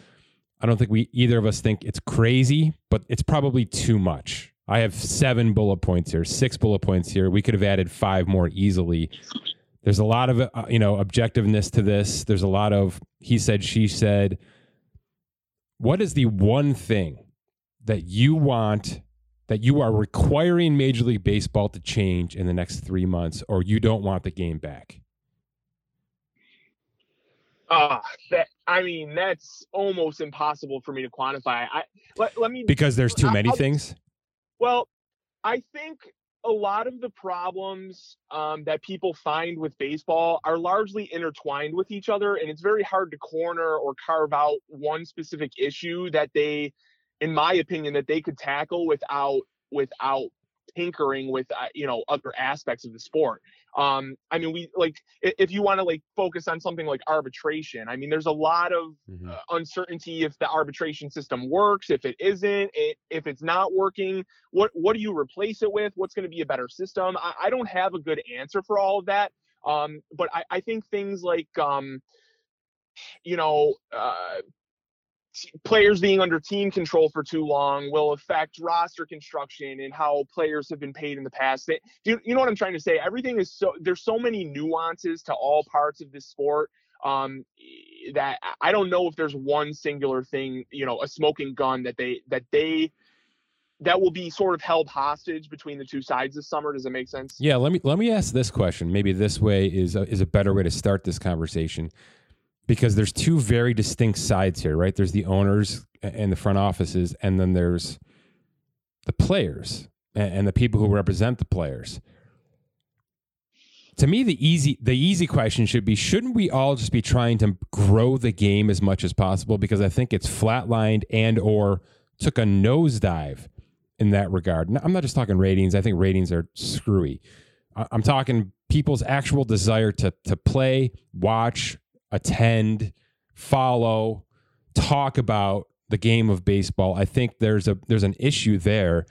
I don't think we either of us think it's crazy, but it's probably too much. I have seven bullet points here, six bullet points here. We could have added five more easily. There's a lot of uh, you know objectiveness to this. There's a lot of he said, she said. What is the one thing that you want that you are requiring Major League Baseball to change in the next three months, or you don't want the game back? Uh, that I mean, that's almost impossible for me to quantify. I let, let me because there's too many I'll, things. Well, I think a lot of the problems um, that people find with baseball are largely intertwined with each other, and it's very hard to corner or carve out one specific issue that they, in my opinion, that they could tackle without without tinkering with uh, you know other aspects of the sport. Um i mean we like if you want to like focus on something like arbitration i mean there's a lot of mm-hmm. uh, uncertainty if the arbitration system works if it isn't it, if it's not working what what do you replace it with? What's going to be a better system? I, I, don't have a good answer for all of that um but i, I think things like um you know uh players being under team control for too long will affect roster construction and how players have been paid in the past. They, you, you know what I'm trying to say? Everything is so there's so many nuances to all parts of this sport um, that I don't know if there's one singular thing, you know, a smoking gun that they that they that will be sort of held hostage between the two sides this summer. Does it make sense? Yeah. Let me let me ask this question. Maybe this way is a, is a better way to start this conversation because there's two very distinct sides here, right? There's the owners and the front offices, and then there's the players and the people who represent the players. To me, the easy the easy question should be: Shouldn't we all just be trying to grow the game as much as possible? Because I think it's flatlined and or took a nosedive in that regard. I'm not just talking ratings. I think ratings are screwy. I'm talking people's actual desire to to play, watch, attend, follow, talk about the game of baseball. I think there's a there's an issue there.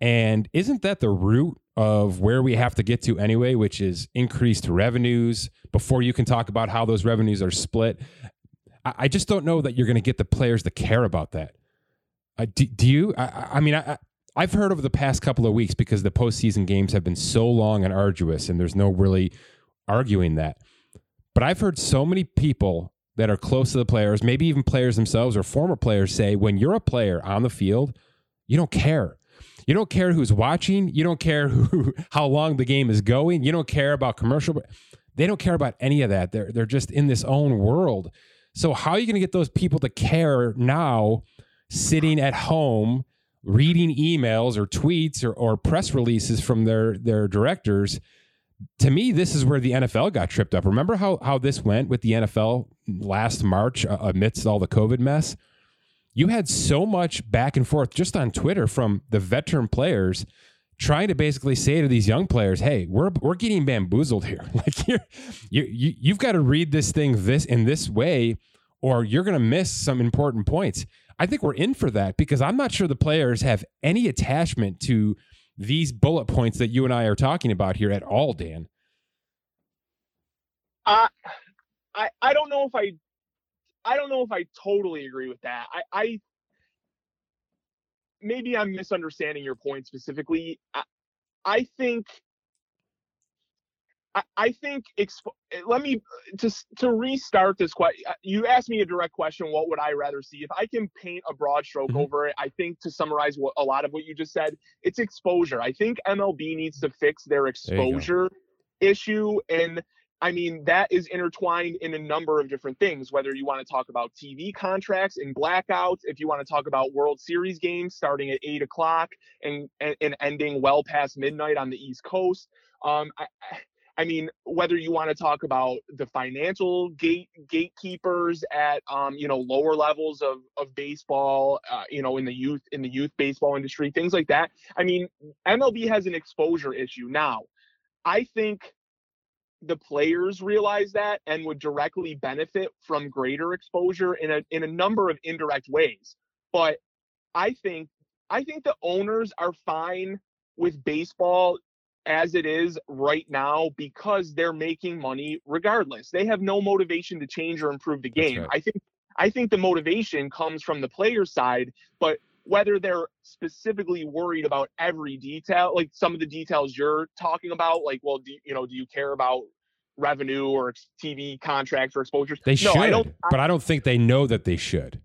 And isn't that the root of where we have to get to anyway, which is increased revenues before you can talk about how those revenues are split? I, just don't know that you're going to get the players to care about that. Uh, do, do, you? I, I mean, I, I've heard over the past couple of weeks because the postseason games have been so long and arduous, and there's no really arguing that. But I've heard so many people that are close to the players, maybe even players themselves or former players say, when you're a player on the field, you don't care. You don't care who's watching. You don't care [LAUGHS] who, how long the game is going. You don't care about commercial. They don't care about any of that. They're they're just in this own world. So how are you going to get those people to care now, sitting at home, reading emails or tweets or, or press releases from their their directors? To me, this is where the NFL got tripped up. Remember how how this went with the NFL last March uh, amidst all the COVID mess? You had so much back and forth just on Twitter from the veteran players trying to basically say to these young players, "Hey, we're we're getting bamboozled here. [LAUGHS] like you're, you you you've got to read this thing this in this way, or you're going to miss some important points." I think we're in for that because I'm not sure the players have any attachment to these bullet points that you and I are talking about here at all, Dan? Uh, I I don't know if I I don't know if I totally agree with that. I, I maybe I'm misunderstanding your point specifically. I, I think I, I think expo- let me just to restart this question. Uh, you asked me a direct question. What would I rather see? If I can paint a broad stroke mm-hmm. over it, I think to summarize what a lot of what you just said, it's exposure. I think MLB needs to fix their exposure issue, and I mean that is intertwined in a number of different things. Whether you want to talk about TV contracts and blackouts, if you want to talk about World Series games starting at eight o'clock and and, and ending well past midnight on the East Coast. Um, I, I mean, whether you want to talk about the financial gate gatekeepers at um, you know lower levels of of baseball, uh, you know, in the youth in the youth baseball industry, things like that. I mean, MLB has an exposure issue now. I think the players realize that and would directly benefit from greater exposure in a in a number of indirect ways. But I think I think the owners are fine with baseball as it is right now because they're making money regardless. They have no motivation to change or improve the game. Right. I think I think the motivation comes from the player side, but whether they're specifically worried about every detail, like some of the details you're talking about, like, well, do you know, do you care about revenue or TV contracts or exposures? They no, should, I don't, but I don't think they know that they should.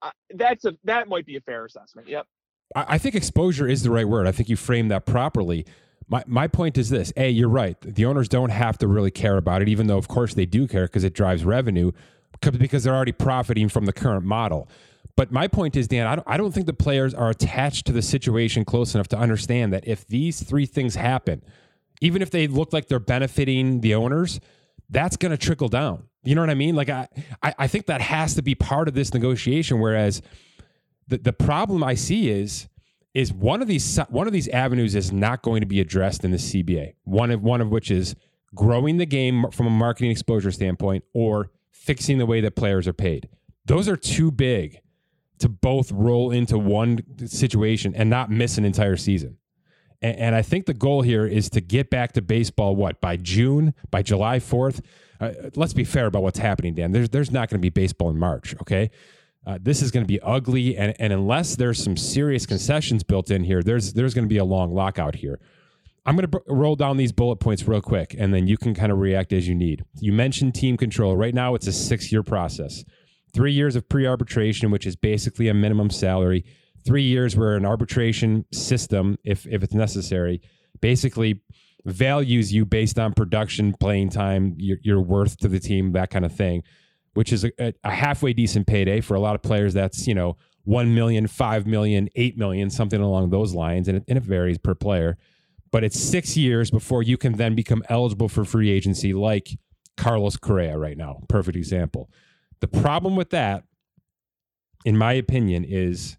I, that's a that might be a fair assessment. Yep. I, I think exposure is the right word. I think you framed that properly. My, my point is this A, you're right. The owners don't have to really care about it, even though, of course, they do care because it drives revenue because they're already profiting from the current model. But my point is, Dan, I don't, I don't think the players are attached to the situation close enough to understand that if these three things happen, even if they look like they're benefiting the owners, that's going to trickle down. You know what I mean? Like I, I, I think that has to be part of this negotiation. Whereas the, the problem I see is is one of these one of these avenues is not going to be addressed in the CBA. One of one of which is growing the game from a marketing exposure standpoint or fixing the way that players are paid. Those are too big to both roll into one situation and not miss an entire season. And, and I think the goal here is to get back to baseball. What by June, by July fourth. Uh, let's be fair about what's happening, Dan. There's there's not going to be baseball in March. Okay, uh, this is going to be ugly, and and unless there's some serious concessions built in here, there's there's going to be a long lockout here. I'm going to b- roll down these bullet points real quick, and then you can kind of react as you need. You mentioned team control. Right now, it's a six year process three years of pre arbitration, which is basically a minimum salary, three years where an arbitration system, if, if it's necessary, basically values you based on production, playing time, your, your worth to the team, that kind of thing, which is a, a halfway decent payday for a lot of players. That's, you know, 1 million, 5 million, 8 million, something along those lines. And it, and it varies per player. But it's six years before you can then become eligible for free agency, like Carlos Correa right now. Perfect example. The problem with that, in my opinion, is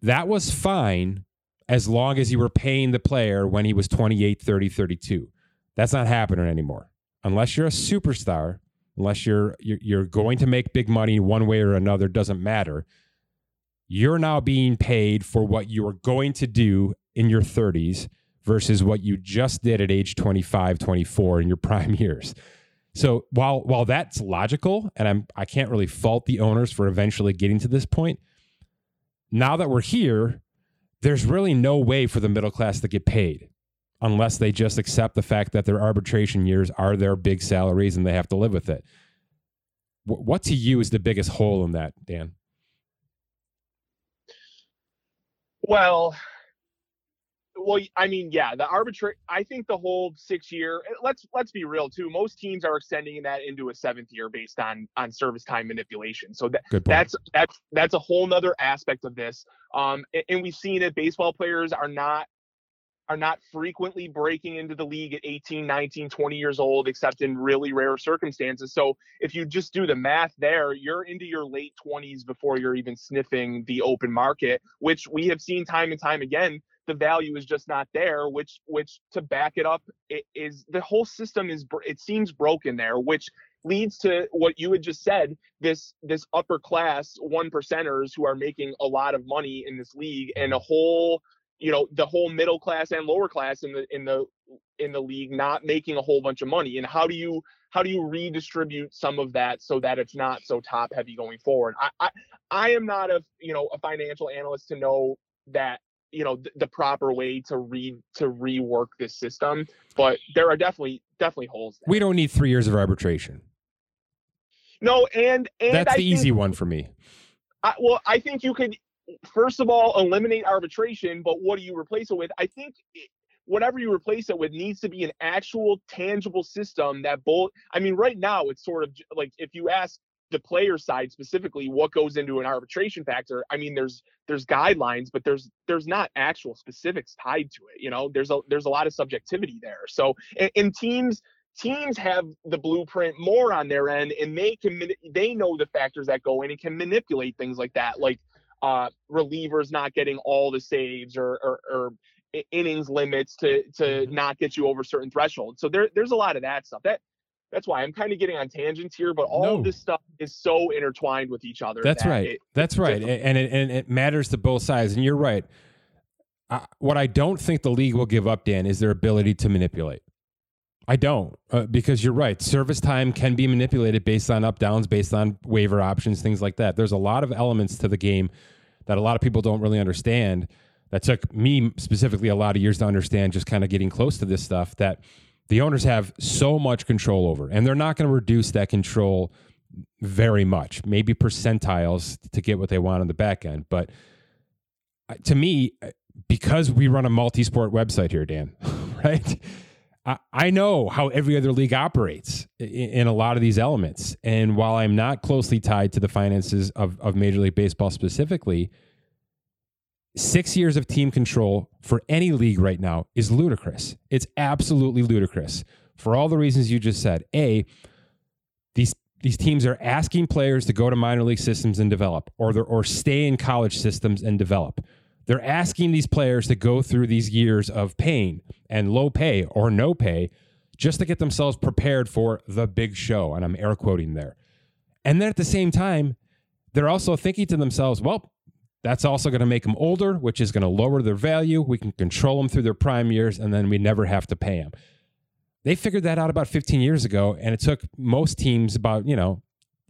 that was fine as long as you were paying the player when he was 28, 30, 32. That's not happening anymore. Unless you're a superstar, unless you're you're going to make big money one way or another, doesn't matter. You're now being paid for what you are going to do in your 30s versus what you just did at age 25, 24 in your [LAUGHS] prime years. So while while that's logical, and I'm I can't really fault the owners for eventually getting to this point. Now that we're here, there's really no way for the middle class to get paid unless they just accept the fact that their arbitration years are their big salaries and they have to live with it. What to you is the biggest hole in that, Dan? Well, well, I mean, yeah, the arbitrary. I think the whole six year. Eh, let's let's be real too. Most teams are extending that into a seventh year based on on service time manipulation. So that that's that's that's a whole nother aspect of this. Um, and, and we've seen it. Baseball players are not are not frequently breaking into the league at 18, 19, 20 years old, except in really rare circumstances. So if you just do the math there, you're into your late 20s before you're even sniffing the open market, which we have seen time and time again the value is just not there which which to back it up it is the whole system is it seems broken there which leads to what you had just said this this upper class one percenters who are making a lot of money in this league and a whole you know the whole middle class and lower class in the in the in the league not making a whole bunch of money and how do you how do you redistribute some of that so that it's not so top heavy going forward? I i, I am not a you know a financial analyst to know that you know th- the proper way to re to rework this system but there are definitely definitely holes there. we don't need three years of arbitration. No and and that's I the think, easy one for me. I, well i think you could first of all eliminate arbitration but what do you replace it with? I think whatever you replace it with needs to be an actual tangible system that both i mean right now it's sort of like if you ask the player side specifically what goes into an arbitration factor i mean there's there's guidelines but there's there's not actual specifics tied to it you know? There's a there's a lot of subjectivity there. So and, and teams teams have the blueprint more on their end and they can they know the factors that go in and can manipulate things like that. Like uh relievers not getting all the saves or or, or innings limits to to mm-hmm. not get you over certain thresholds so there there's a lot of that stuff that that's why I'm kind of getting on tangents here, but all no. of this stuff is so intertwined with each other. That's that right. It, that's right. And it, and it matters to both sides. And you're right. what I don't think the league will give up, Dan, is their ability to manipulate. I don't, uh, because you're right. Service time can be manipulated based on up downs, based on waiver options, things like that. There's a lot of elements to the game that a lot of people don't really understand. That took me specifically a lot of years to understand, just kind of getting close to this stuff that the owners have so much control over, and they're not going to reduce that control very much, maybe percentiles to get what they want on the back end. But uh, to me, uh, because we run a multi sport website here, Dan, [LAUGHS] right? I, know how every other league operates in, a lot of these elements. And while I'm not closely tied to the finances of, of Major League Baseball specifically, six years of team control for any league right now is ludicrous. It's absolutely ludicrous for all the reasons you just said. A, these these teams are asking players to go to minor league systems and develop, or or stay in college systems and develop. They're asking these players to go through these years of pain and low pay or no pay just to get themselves prepared for the big show. And I'm air quoting there. And then at the same time, they're also thinking to themselves, well, that's also going to make them older, which is going to lower their value. We can control them through their prime years, and then we never have to pay them. They figured that out about 15 years ago, and it took most teams about, you know,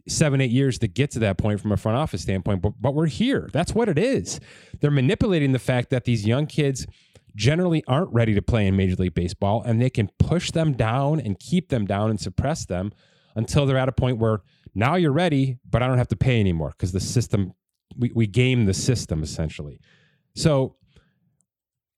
seven, eight years to get to that point from a front office standpoint, but, but we're here. That's what it is. They're manipulating the fact that these young kids generally aren't ready to play in Major League Baseball, and they can push them down and keep them down and suppress them until they're at a point where now you're ready, but I don't have to pay anymore because the system, we, we game the system essentially. So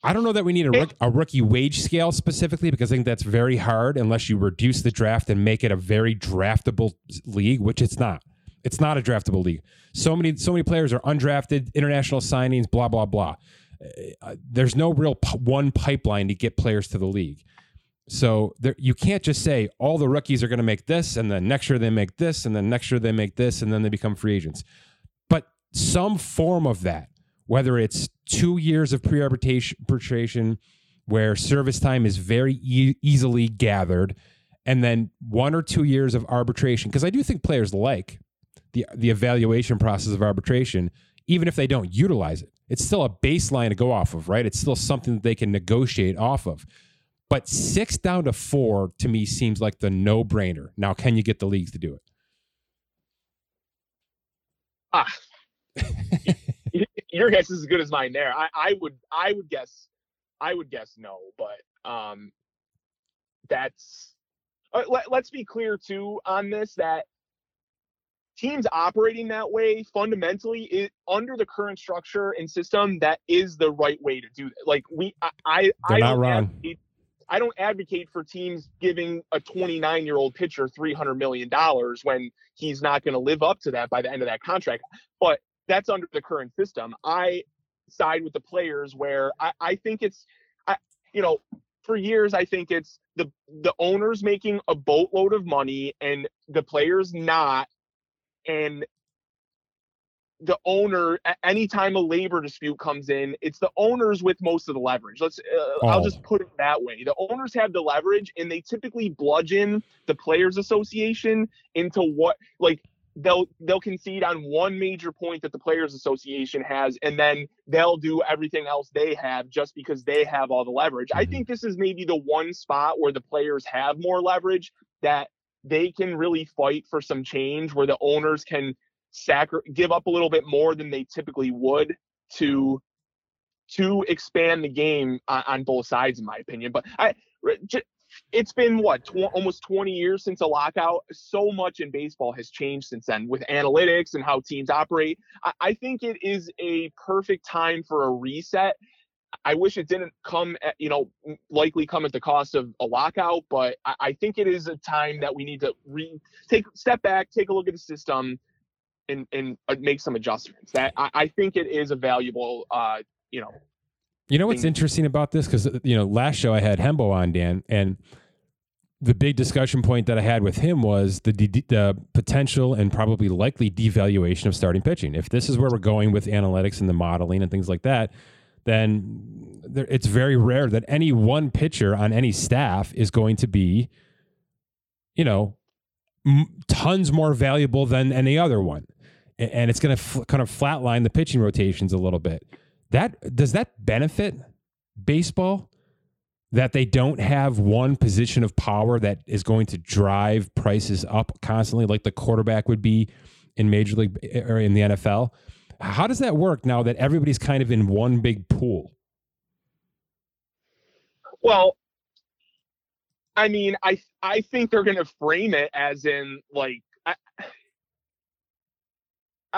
I don't know that we need a, a, rookie wage scale specifically because I think that's very hard unless you reduce the draft and make it a very draftable league, which it's not. It's not a draftable league. So many, so many players are undrafted, international signings, blah blah blah. Uh, there's no real p- one pipeline to get players to the league. So there, you can't just say all the rookies are going to make this, and then next year they make this, and then next year they make this, and then they become free agents. But some form of that whether it's two years of pre-arbitration where service time is very e- easily gathered and then one or two years of arbitration because i do think players like the, the evaluation process of arbitration even if they don't utilize it. It's still a baseline to go off of right? It's still something that they can negotiate off of. But six down to four to me seems like the no-brainer. Now can you get the leagues to do it? Ah [LAUGHS] your guess is as good as mine there. I, I would I would guess I would guess no, but um that's uh, let, let's be clear too on this that teams operating that way fundamentally it, under the current structure and system that is the right way to do it like we i i, I not don't wrong. Advocate, I don't advocate for teams giving a 29 year old pitcher 300 million dollars when he's not going to live up to that by the end of that contract but that's under the current system. I side with the players where I, I think it's, I, you know, for years I think it's the the owners making a boatload of money and the players not, and the owner anytime a labor dispute comes in it's the owners with most of the leverage let's uh, oh. i'll just put it that way the owners have the leverage and they typically bludgeon the players association into what like they'll they'll concede on one major point that the players association has and then they'll do everything else they have just because they have all the leverage i mm-hmm. think this is maybe the one spot where the players have more leverage that they can really fight for some change where the owners can sacri- give up a little bit more than they typically would to to expand the game on, on both sides in my opinion but i it's been what tw- almost 20 years since a lockout. So much in baseball has changed since then with analytics and how teams operate. I-, I, think it is a perfect time for a reset. I wish it didn't come at you know likely come at the cost of a lockout but i, I think it is a time that we need to re- take step back take a look at the system and and uh, make some adjustments. That I, I think it is a valuable uh you know you know what's interesting about this? Because uh, you know, last show I had Hembo on Dan, and the big discussion point that I had with him was the, de- the potential and probably likely devaluation of starting pitching. If this is where we're going with analytics and the modeling and things like that, then there, it's very rare that any one pitcher on any staff is going to be, you know, m- tons more valuable than any other one, and, and it's going to f- kind of flatline the pitching rotations a little bit that does that benefit baseball? that they don't have one position of power that is going to drive prices up constantly, like the quarterback would be in Major League or in the NFL. How does that work now that everybody's kind of in one big pool? Well, I mean, I I think they're going to frame it as in like I,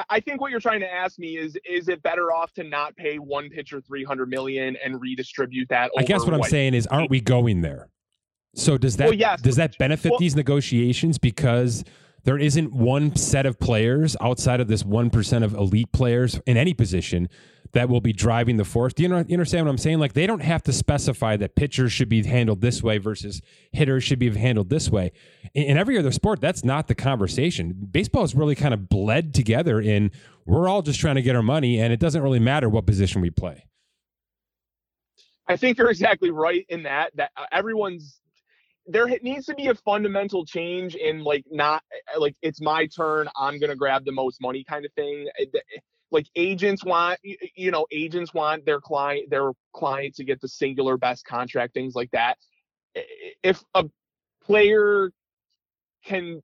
I think what you're trying to ask me is is it better off to not pay one pitcher 300 million and redistribute that I guess what I'm saying is aren't we going there? So does that well, yes, does that benefit well, these negotiations because there isn't one set of players outside of this 1% of elite players in any position that will be driving the force. Do you, understand what I'm saying? Like they don't have to specify that pitchers should be handled this way versus hitters should be handled this way. In, in every other sport, that's not the conversation. Baseball is really kind of bled together in we're all just trying to get our money, and it doesn't really matter what position we play. I think you're exactly right in that that uh, everyone's there needs to be a fundamental change in like not like it's my turn i'm gonna grab the most money kind of thing like agents want you know agents want their client their client to get the singular best contract things like that. If a player can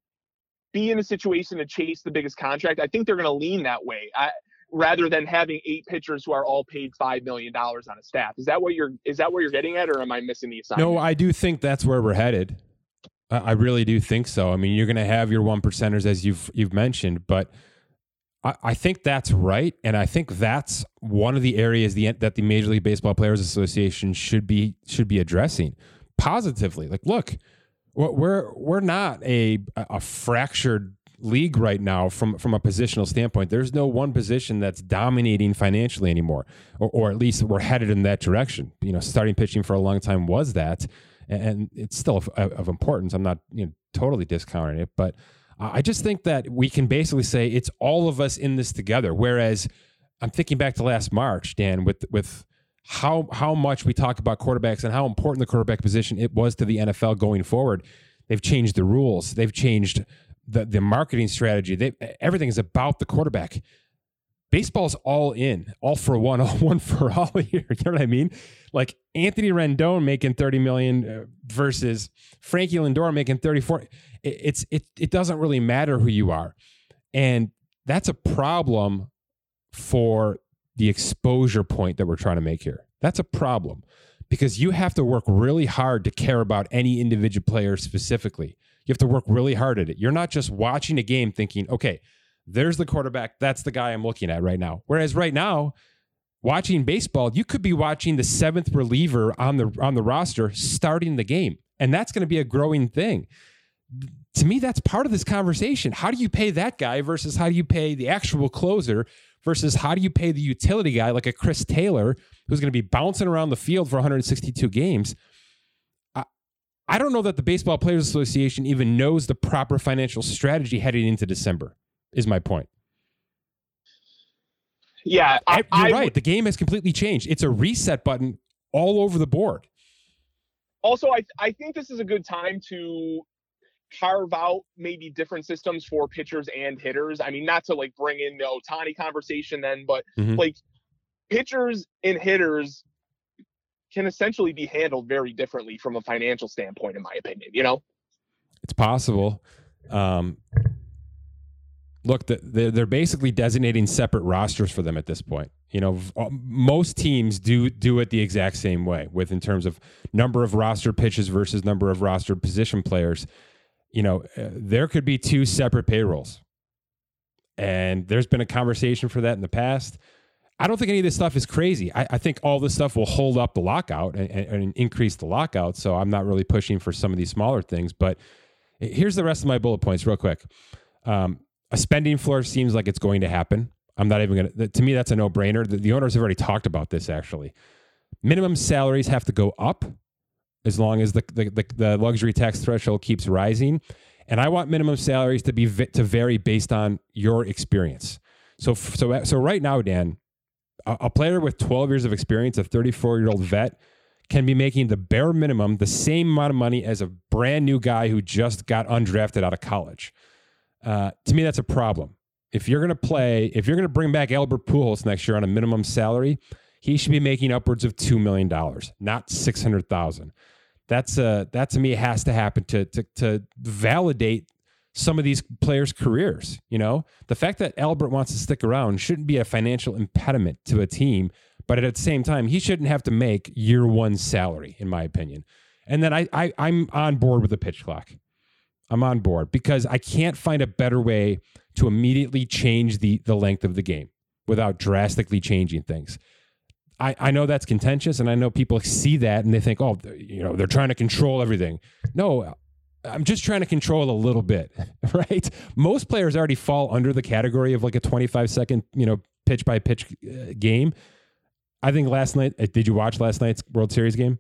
be in a situation to chase the biggest contract i think they're going to lean that way I, rather than having eight pitchers who are all paid five million dollars on a staff. Is that what you're is that where you're getting at or am i missing the assignment? No i do think that's where we're headed. I really do think so. I mean, you're going to have your one percenters as you've you've mentioned, but I, think that's right, and I think that's one of the areas the, that the Major League Baseball Players Association should be should be addressing positively. Like, look, we're we're not a a fractured league right now from from a positional standpoint. There's no one position that's dominating financially anymore, or, or at least we're headed in that direction. You know, starting pitching for a long time was that, and it's still of, of importance. I'm not you know totally discounting it, but I just think that we can basically say it's all of us in this together. Whereas I'm thinking back to last March, Dan, with with how how much we talk about quarterbacks and how important the quarterback position it was to the NFL going forward. They've changed the rules. They've changed the the marketing strategy. They everything is about the quarterback. Baseball's all in, all for one, [LAUGHS] all one for all here. You know what I mean? Like Anthony Rendon making 30 million uh, versus Frankie Lindor making 34 it's it it doesn't really matter who you are, and that's a problem for the exposure point that we're trying to make here. That's a problem because you have to work really hard to care about any individual player specifically. You have to work really hard at it. You're not just watching a game thinking, okay, there's the quarterback. That's the guy I'm looking at right now. Whereas right now, watching baseball, you could be watching the seventh reliever on the on the roster starting the game, and that's going to be a growing thing to me, that's part of this conversation. How do you pay that guy versus how do you pay the actual closer versus how do you pay the utility guy like a Chris Taylor who's going to be bouncing around the field for 162 games? I, I don't know that the Baseball Players Association even knows the proper financial strategy heading into December, is my point. Yeah, I, you're I, right. The game has completely changed. It's a reset button all over the board. Also, I I think this is a good time to carve out maybe different systems for pitchers and hitters. I mean, not to like bring in the Ohtani conversation then, but mm-hmm. like pitchers and hitters can essentially be handled very differently from a financial standpoint, in my opinion. You know, it's possible. Um, look, the, they're basically designating separate rosters for them at this point. You know, uh, most teams do do it the exact same way, with in terms of number of roster pitches versus number of roster position players you know, uh, there could be two separate payrolls. And there's been a conversation for that in the past. I don't think any of this stuff is crazy. I, I think all this stuff will hold up the lockout and, and, and, increase the lockout. So I'm not really pushing for some of these smaller things. But here's the rest of my bullet points, real quick. Um, a spending floor seems like it's going to happen. I'm not even going to, to me, that's a no brainer. The, the owners have already talked about this actually. Minimum salaries have to go up as long as the, the, the, the luxury tax threshold keeps rising. And I want minimum salaries to be to vary based on your experience. So so so right now, Dan, a, a player with 12 years of experience, a 34 year old vet, can be making the bare minimum, the same amount of money as a brand new guy who just got undrafted out of college. Uh, to me, that's a problem. If you're going to play, if you're going to bring back Albert Pujols next year on a minimum salary, he should be making upwards of two million dollars, not six hundred thousand. That's a that to me has to happen to to to validate some of these players' careers. You know, the fact that Albert wants to stick around shouldn't be a financial impediment to a team, but at the same time, he shouldn't have to make year one salary, in my opinion. And then I, I I'm on board with the pitch clock. I'm on board because I can't find a better way to immediately change the the length of the game without drastically changing things. I, I know that's contentious and I know people see that and they think, oh, you know, they're trying to control everything. No, I'm just trying to control a little bit, [LAUGHS] right? Most players already fall under the category of like a 25 second, you know, pitch by pitch uh, game. I think last night, uh, did you watch last night's World Series game?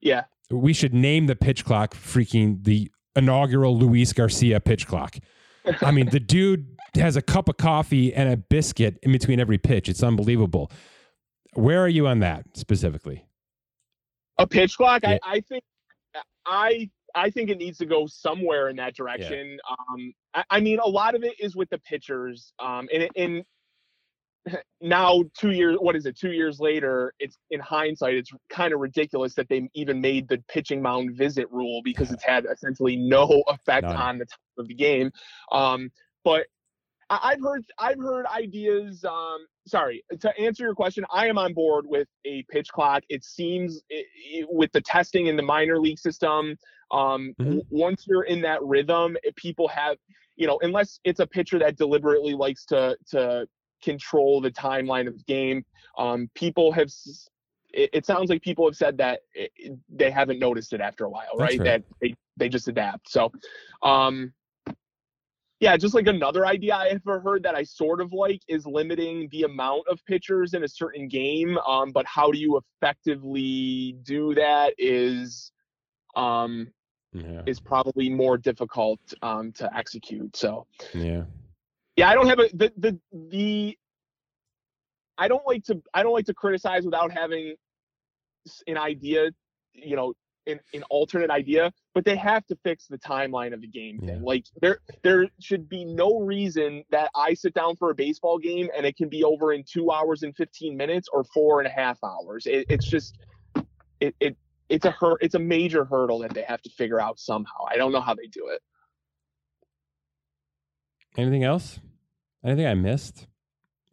Yeah. We should name the pitch clock freaking the inaugural Luis Garcia pitch clock. I mean, the dude has a cup of coffee and a biscuit in between every pitch. It's unbelievable. Where are you on that specifically? A pitch clock? Yeah. I, I think I I think it needs to go somewhere in that direction. Yeah. Um, I, I, mean, a lot of it is with the pitchers. Um, and, and now two years, what is it? Two years later, it's in hindsight, it's kind of ridiculous that they even made the pitching mound visit rule because it's had essentially no effect None. on the time of the game. Um, but I've heard I've heard ideas. Um, sorry to answer your question. I am on board with a pitch clock. It seems it, it, with the testing in the minor league system. Um, mm-hmm. w- once you're in that rhythm, people have you know unless it's a pitcher that deliberately likes to to control the timeline of the game. Um, people have. It, it, sounds like people have said that they haven't noticed it after a while, right? right? That they they just adapt. So, um, yeah, just like another idea I ever heard that I sort of like is limiting the amount of pitchers in a certain game. Um, but how do you effectively do that is um yeah. is probably more difficult um to execute. So yeah. Yeah, I don't have a the the the I don't like to I don't like to criticize without having an idea, you know, an, an alternate idea, but they have to fix the timeline of the game thing. Yeah. Like there there should be no reason that I sit down for a baseball game and it can be over in two hours and 15 minutes or four and a half hours. It, it's just it, it it's a hurt it's a major hurdle that they have to figure out somehow. I don't know how they do it. Anything else? Anything I missed?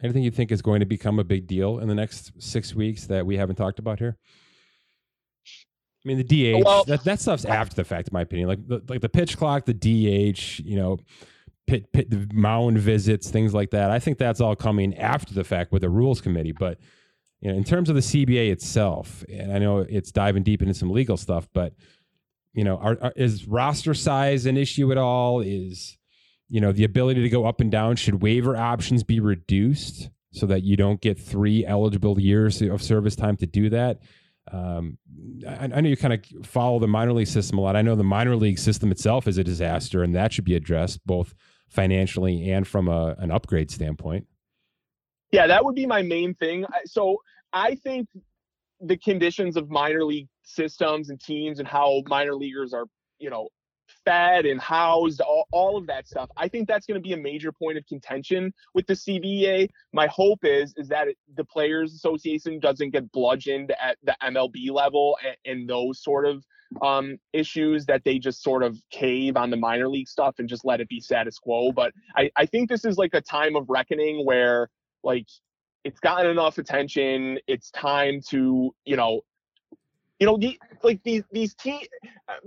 Anything you think is going to become a big deal in the next six weeks that we haven't talked about here? I mean, the DH well, that that stuff's after the fact, in my opinion. Like the, like the pitch clock, the DH, you know, pit, pit, the mound visits, things like that. I think that's all coming after the fact with the rules committee. But you know, in terms of the CBA itself, and I know it's diving deep into some legal stuff, but you know, are, are, is roster size an issue at all? Is you know the ability to go up and down? Should waiver options be reduced so that you don't get three eligible years of service time to do that? um, I, I, know you kind of follow the minor league system a lot. I know the minor league system itself is a disaster, and that should be addressed both financially and from a, an upgrade standpoint. Yeah, that would be my main thing. So I think the conditions of minor league systems and teams and how minor leaguers are, you know, fed and housed, all, all of that stuff. I think that's going to be a major point of contention with the CBA. My hope is is that it, the Players Association doesn't get bludgeoned at the MLB level and, and those sort of um, issues that they just sort of cave on the minor league stuff and just let it be status quo. But I, I think this is like a time of reckoning where like it's gotten enough attention. It's time to, you know, you know, the, like these these teams.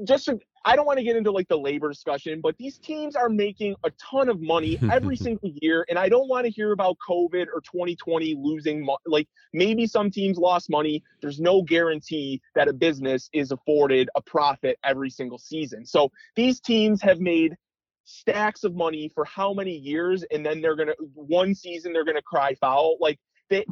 Just to, I don't want to get into like the labor discussion, but these teams are making a ton of money every [LAUGHS] single year, and I don't want to hear about COVID or 2020 losing. Mo- like maybe some teams lost money. There's no guarantee that a business is afforded a profit every single season. So these teams have made stacks of money for how many years, and then they're gonna one season they're gonna cry foul. Like they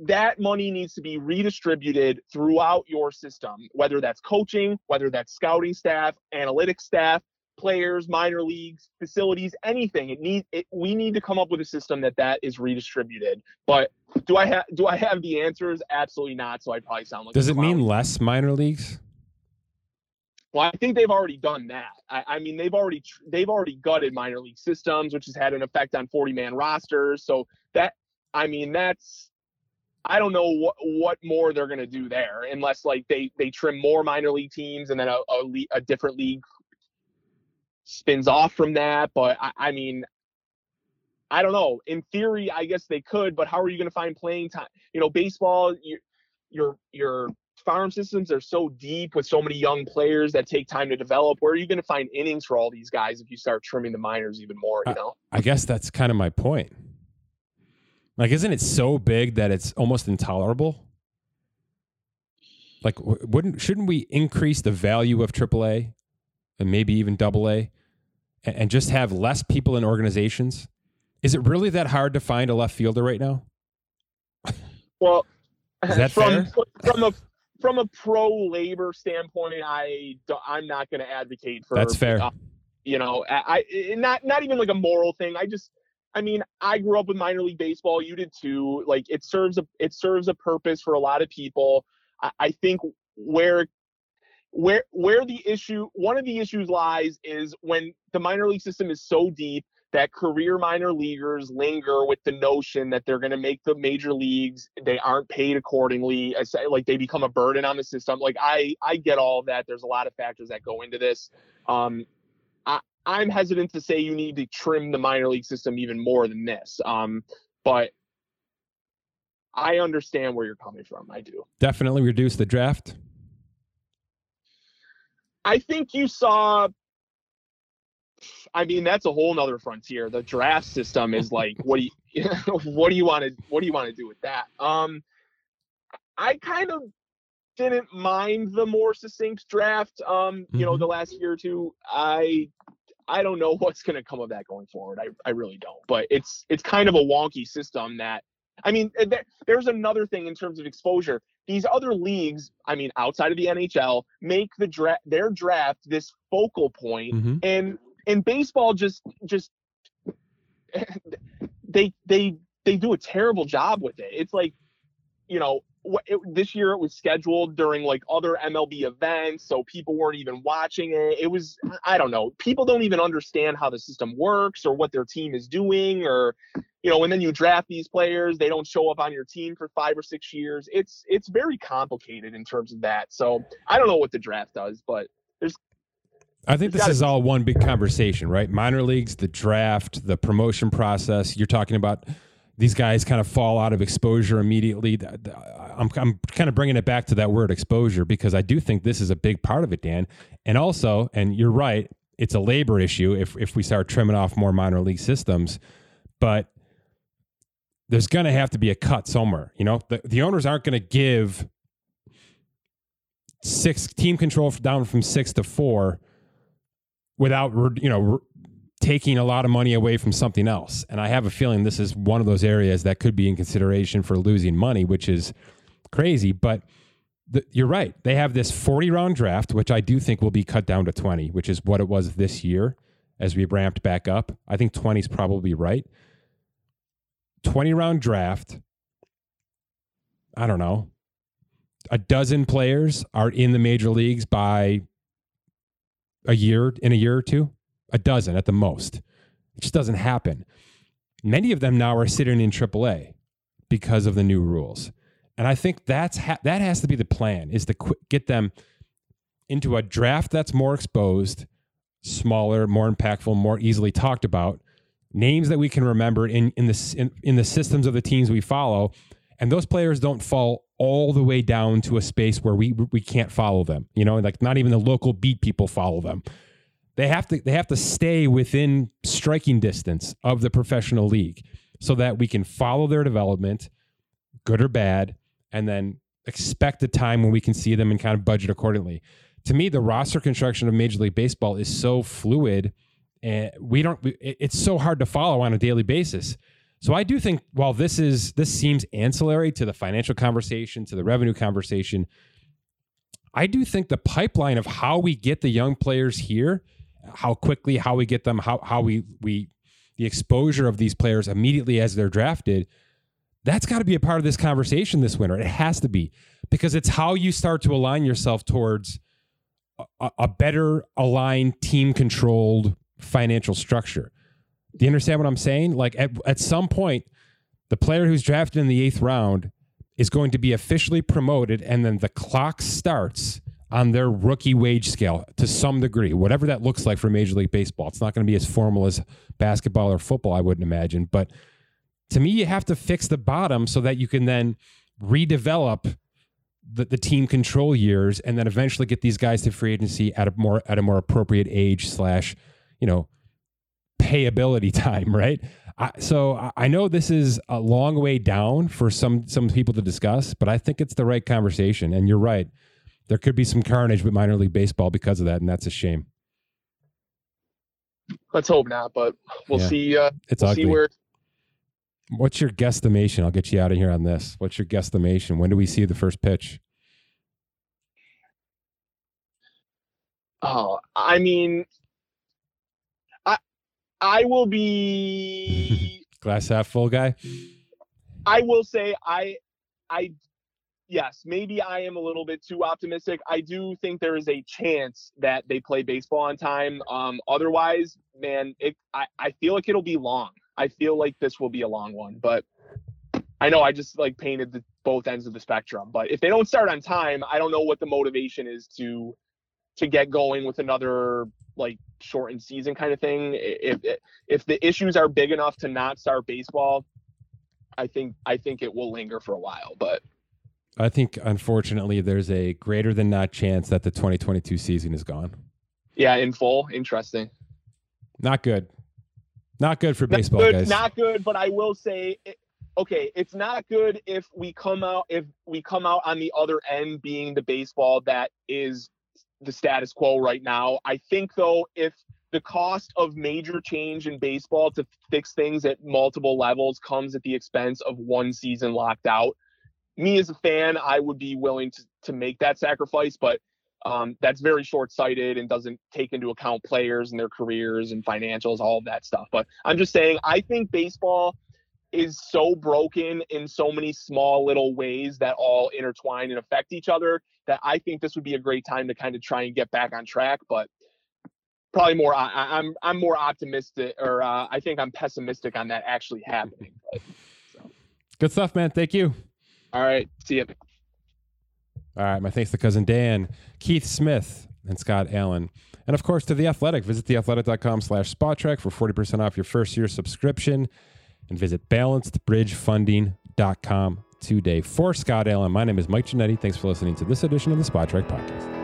that money needs to be redistributed throughout your system, whether that's coaching, whether that's scouting staff, analytics staff, players, minor leagues, facilities, anything. It needs it, we need to come up with a system that that is redistributed. But do I have do I have the answers? Absolutely not. So I probably sound like. Does it mean less minor leagues? Well, I think they've already done that. I, I, mean, they've already they've already gutted minor league systems, which has had an effect on 40 man rosters. So that I mean, that's I don't know what what more they're gonna do there unless like they they trim more minor league teams and then a a, le- a different league spins off from that. But I, I mean, I don't know. In theory, I guess they could, but how are you going to find playing time? You know, baseball, you, your your farm systems are so deep with so many young players that take time to develop. Where are you going to find innings for all these guys if you start trimming the minors even more? You know, I guess that's kind of my point. Like, isn't it so big that it's almost intolerable? Like, wouldn't shouldn't we increase the value of AAA and maybe even AA, and, and just have less people in organizations? Is it really that hard to find a left fielder right now? Well, Is that from fair? from a from a pro labor standpoint, I I'm not going to advocate for That's fair. uh, you know, I, I not not even like a moral thing. I just I mean, I grew up with minor league baseball. You did too. Like it serves a it serves a purpose for a lot of people. I, I think where where where the issue one of the issues lies is when the minor league system is so deep that career minor leaguers linger with the notion that they're going to make the major leagues they aren't paid accordingly like they become a burden on the system like i i get all of that there's a lot of factors that go into this um i'm hesitant to say you need to trim the minor league system even more than this um but i understand where you're coming from i do Definitely reduce the draft. I think you saw. I mean, that's a whole nother frontier. The draft system is like, [LAUGHS] what do you, [LAUGHS] what do you want to, what do you want to do with that? Um, I kind of didn't mind the more succinct draft. Um, you know, the last year or two. I, I don't know [LAUGHS] what's going to come of that going forward. I, I really don't. But it's, it's kind of a wonky system that. I mean, eh, there, there's another thing in terms of exposure these other leagues, I mean, outside of the NHL, make the draft their draft this focal point, Mhm. and and baseball just just [LAUGHS] they they they do a terrible job with it. It's like, you know, it, this year it was scheduled during like other MLB events, so people weren't even watching it. It was I don't know. People don't even understand how the system works or what their team is doing or you know, and then you draft these players, they don't show up on your team for five or six years. It's it's very complicated in terms of that. So I don't know what the draft does, but there's. I think this is be- all one big conversation, right? Minor leagues, the draft, the promotion process. You're talking about these guys kind of fall out of exposure immediately. I'm, I'm kind of bringing it back to that word exposure because I do think this is a big part of it, Dan. And also, and you're right, it's a labor issue if, if we start trimming off more minor league systems. But there's going to have to be a cut somewhere. You know, the, the owners aren't going to give six team control down from six to four without you know taking a lot of money away from something else. And I have a feeling this is one of those areas that could be in consideration for losing money, which is crazy. But the, you're right; they have this 40 round draft, which I do think will be cut down to 20, which is what it was this year as we ramped back up. I think 20 is probably right. 20 round draft. I don't know. A dozen players are in the major leagues by a year in a year or two, a dozen at the most. It just doesn't happen. Many of them now are sitting in AAA because of the new rules, and I think that's ha- that has to be the plan: is to qu- get them into a draft that's more exposed, smaller, more impactful, more easily talked about, names that we can remember in in the in, in the systems of the teams we follow, and those players don't fall all the way down to a space where we we can't follow them. You know, like not even the local beat people follow them. They have to they have to stay within striking distance of the professional league so that we can follow their development, good or bad, and then expect a time when we can see them and kind of budget accordingly. To me, the roster construction of Major League Baseball is so fluid and we don't it's so hard to follow on a daily basis. So I do think while this is this seems ancillary to the financial conversation, to the revenue conversation, I do think the pipeline of how we get the young players here, how quickly, how we get them, how how we we the exposure of these players immediately as they're drafted, that's got to be a part of this conversation this winter. It has to be because it's how you start to align yourself towards a, a better aligned, team controlled financial structure. Do you understand what I'm saying? Like at, at some point, the player who's drafted in the eighth round is going to be officially promoted, and then the clock starts on their rookie wage scale to some degree, whatever that looks like for Major League Baseball. It's not going to be as formal as basketball or football, I wouldn't imagine. But to me, you have to fix the bottom so that you can then redevelop the, the team control years and then eventually get these guys to free agency at a more at a more appropriate age slash, you know, payability [LAUGHS] time, right? I, so I know this is a long way down for some some people to discuss, but I think it's the right conversation. And you're right, there could be some carnage with minor league baseball because of that, and that's a shame. Let's hope not, but we'll Yeah. see. Uh, It's we'll ugly. see where. What's your guesstimation? I'll get you out of here on this. What's your guesstimation? When do we see the first pitch? Oh, I mean, I I will be. [LAUGHS] Glass half full guy. I will say I I yes, maybe I am a little bit too optimistic. I do think there is a chance that they play baseball on time. Um otherwise, man, it I, I feel like it'll be long. I feel like this will be a long one, but I know I just like painted the both ends of the spectrum. But if they don't start on time, I don't know what the motivation is to to get going with another like shortened season kind of thing. If if the issues are big enough to not start baseball, I think I think it will linger for a while, but I think unfortunately there's a greater than not chance that the 2022 season is gone. yeah, in full, interesting. Not good. Not good for Not baseball, good, guys. not good, but I will say, okay, it's not good if we come out if we come out on the other end being the baseball that is the status quo right now. I think though, if the cost of major change in baseball to fix things at multiple levels comes at the expense of one season locked out, me as a fan, I would be willing to to make that sacrifice, but um, that's very short-sighted and doesn't take into account players and their careers and financials, all of that stuff. But I'm just saying, I think baseball is so broken in so many small little ways that all intertwine and affect each other that I think this would be a great time to kind of try and get back on track. But probably more, I, I- I'm I'm more optimistic, or uh, I think I'm pessimistic on that actually happening. But, Good stuff, man. Thank you. All right, see you. All right. My thanks to cousin Dan, Keith Smith, and Scott Allen. And of course to The Athletic. Visit theathletic.com slash spotrac for 40% off your first year subscription. And visit balancedbridgefunding.com today. For Scott Allen, my name is Mike Ginnitti. Thanks for listening to this edition of the Spotrac Podcast.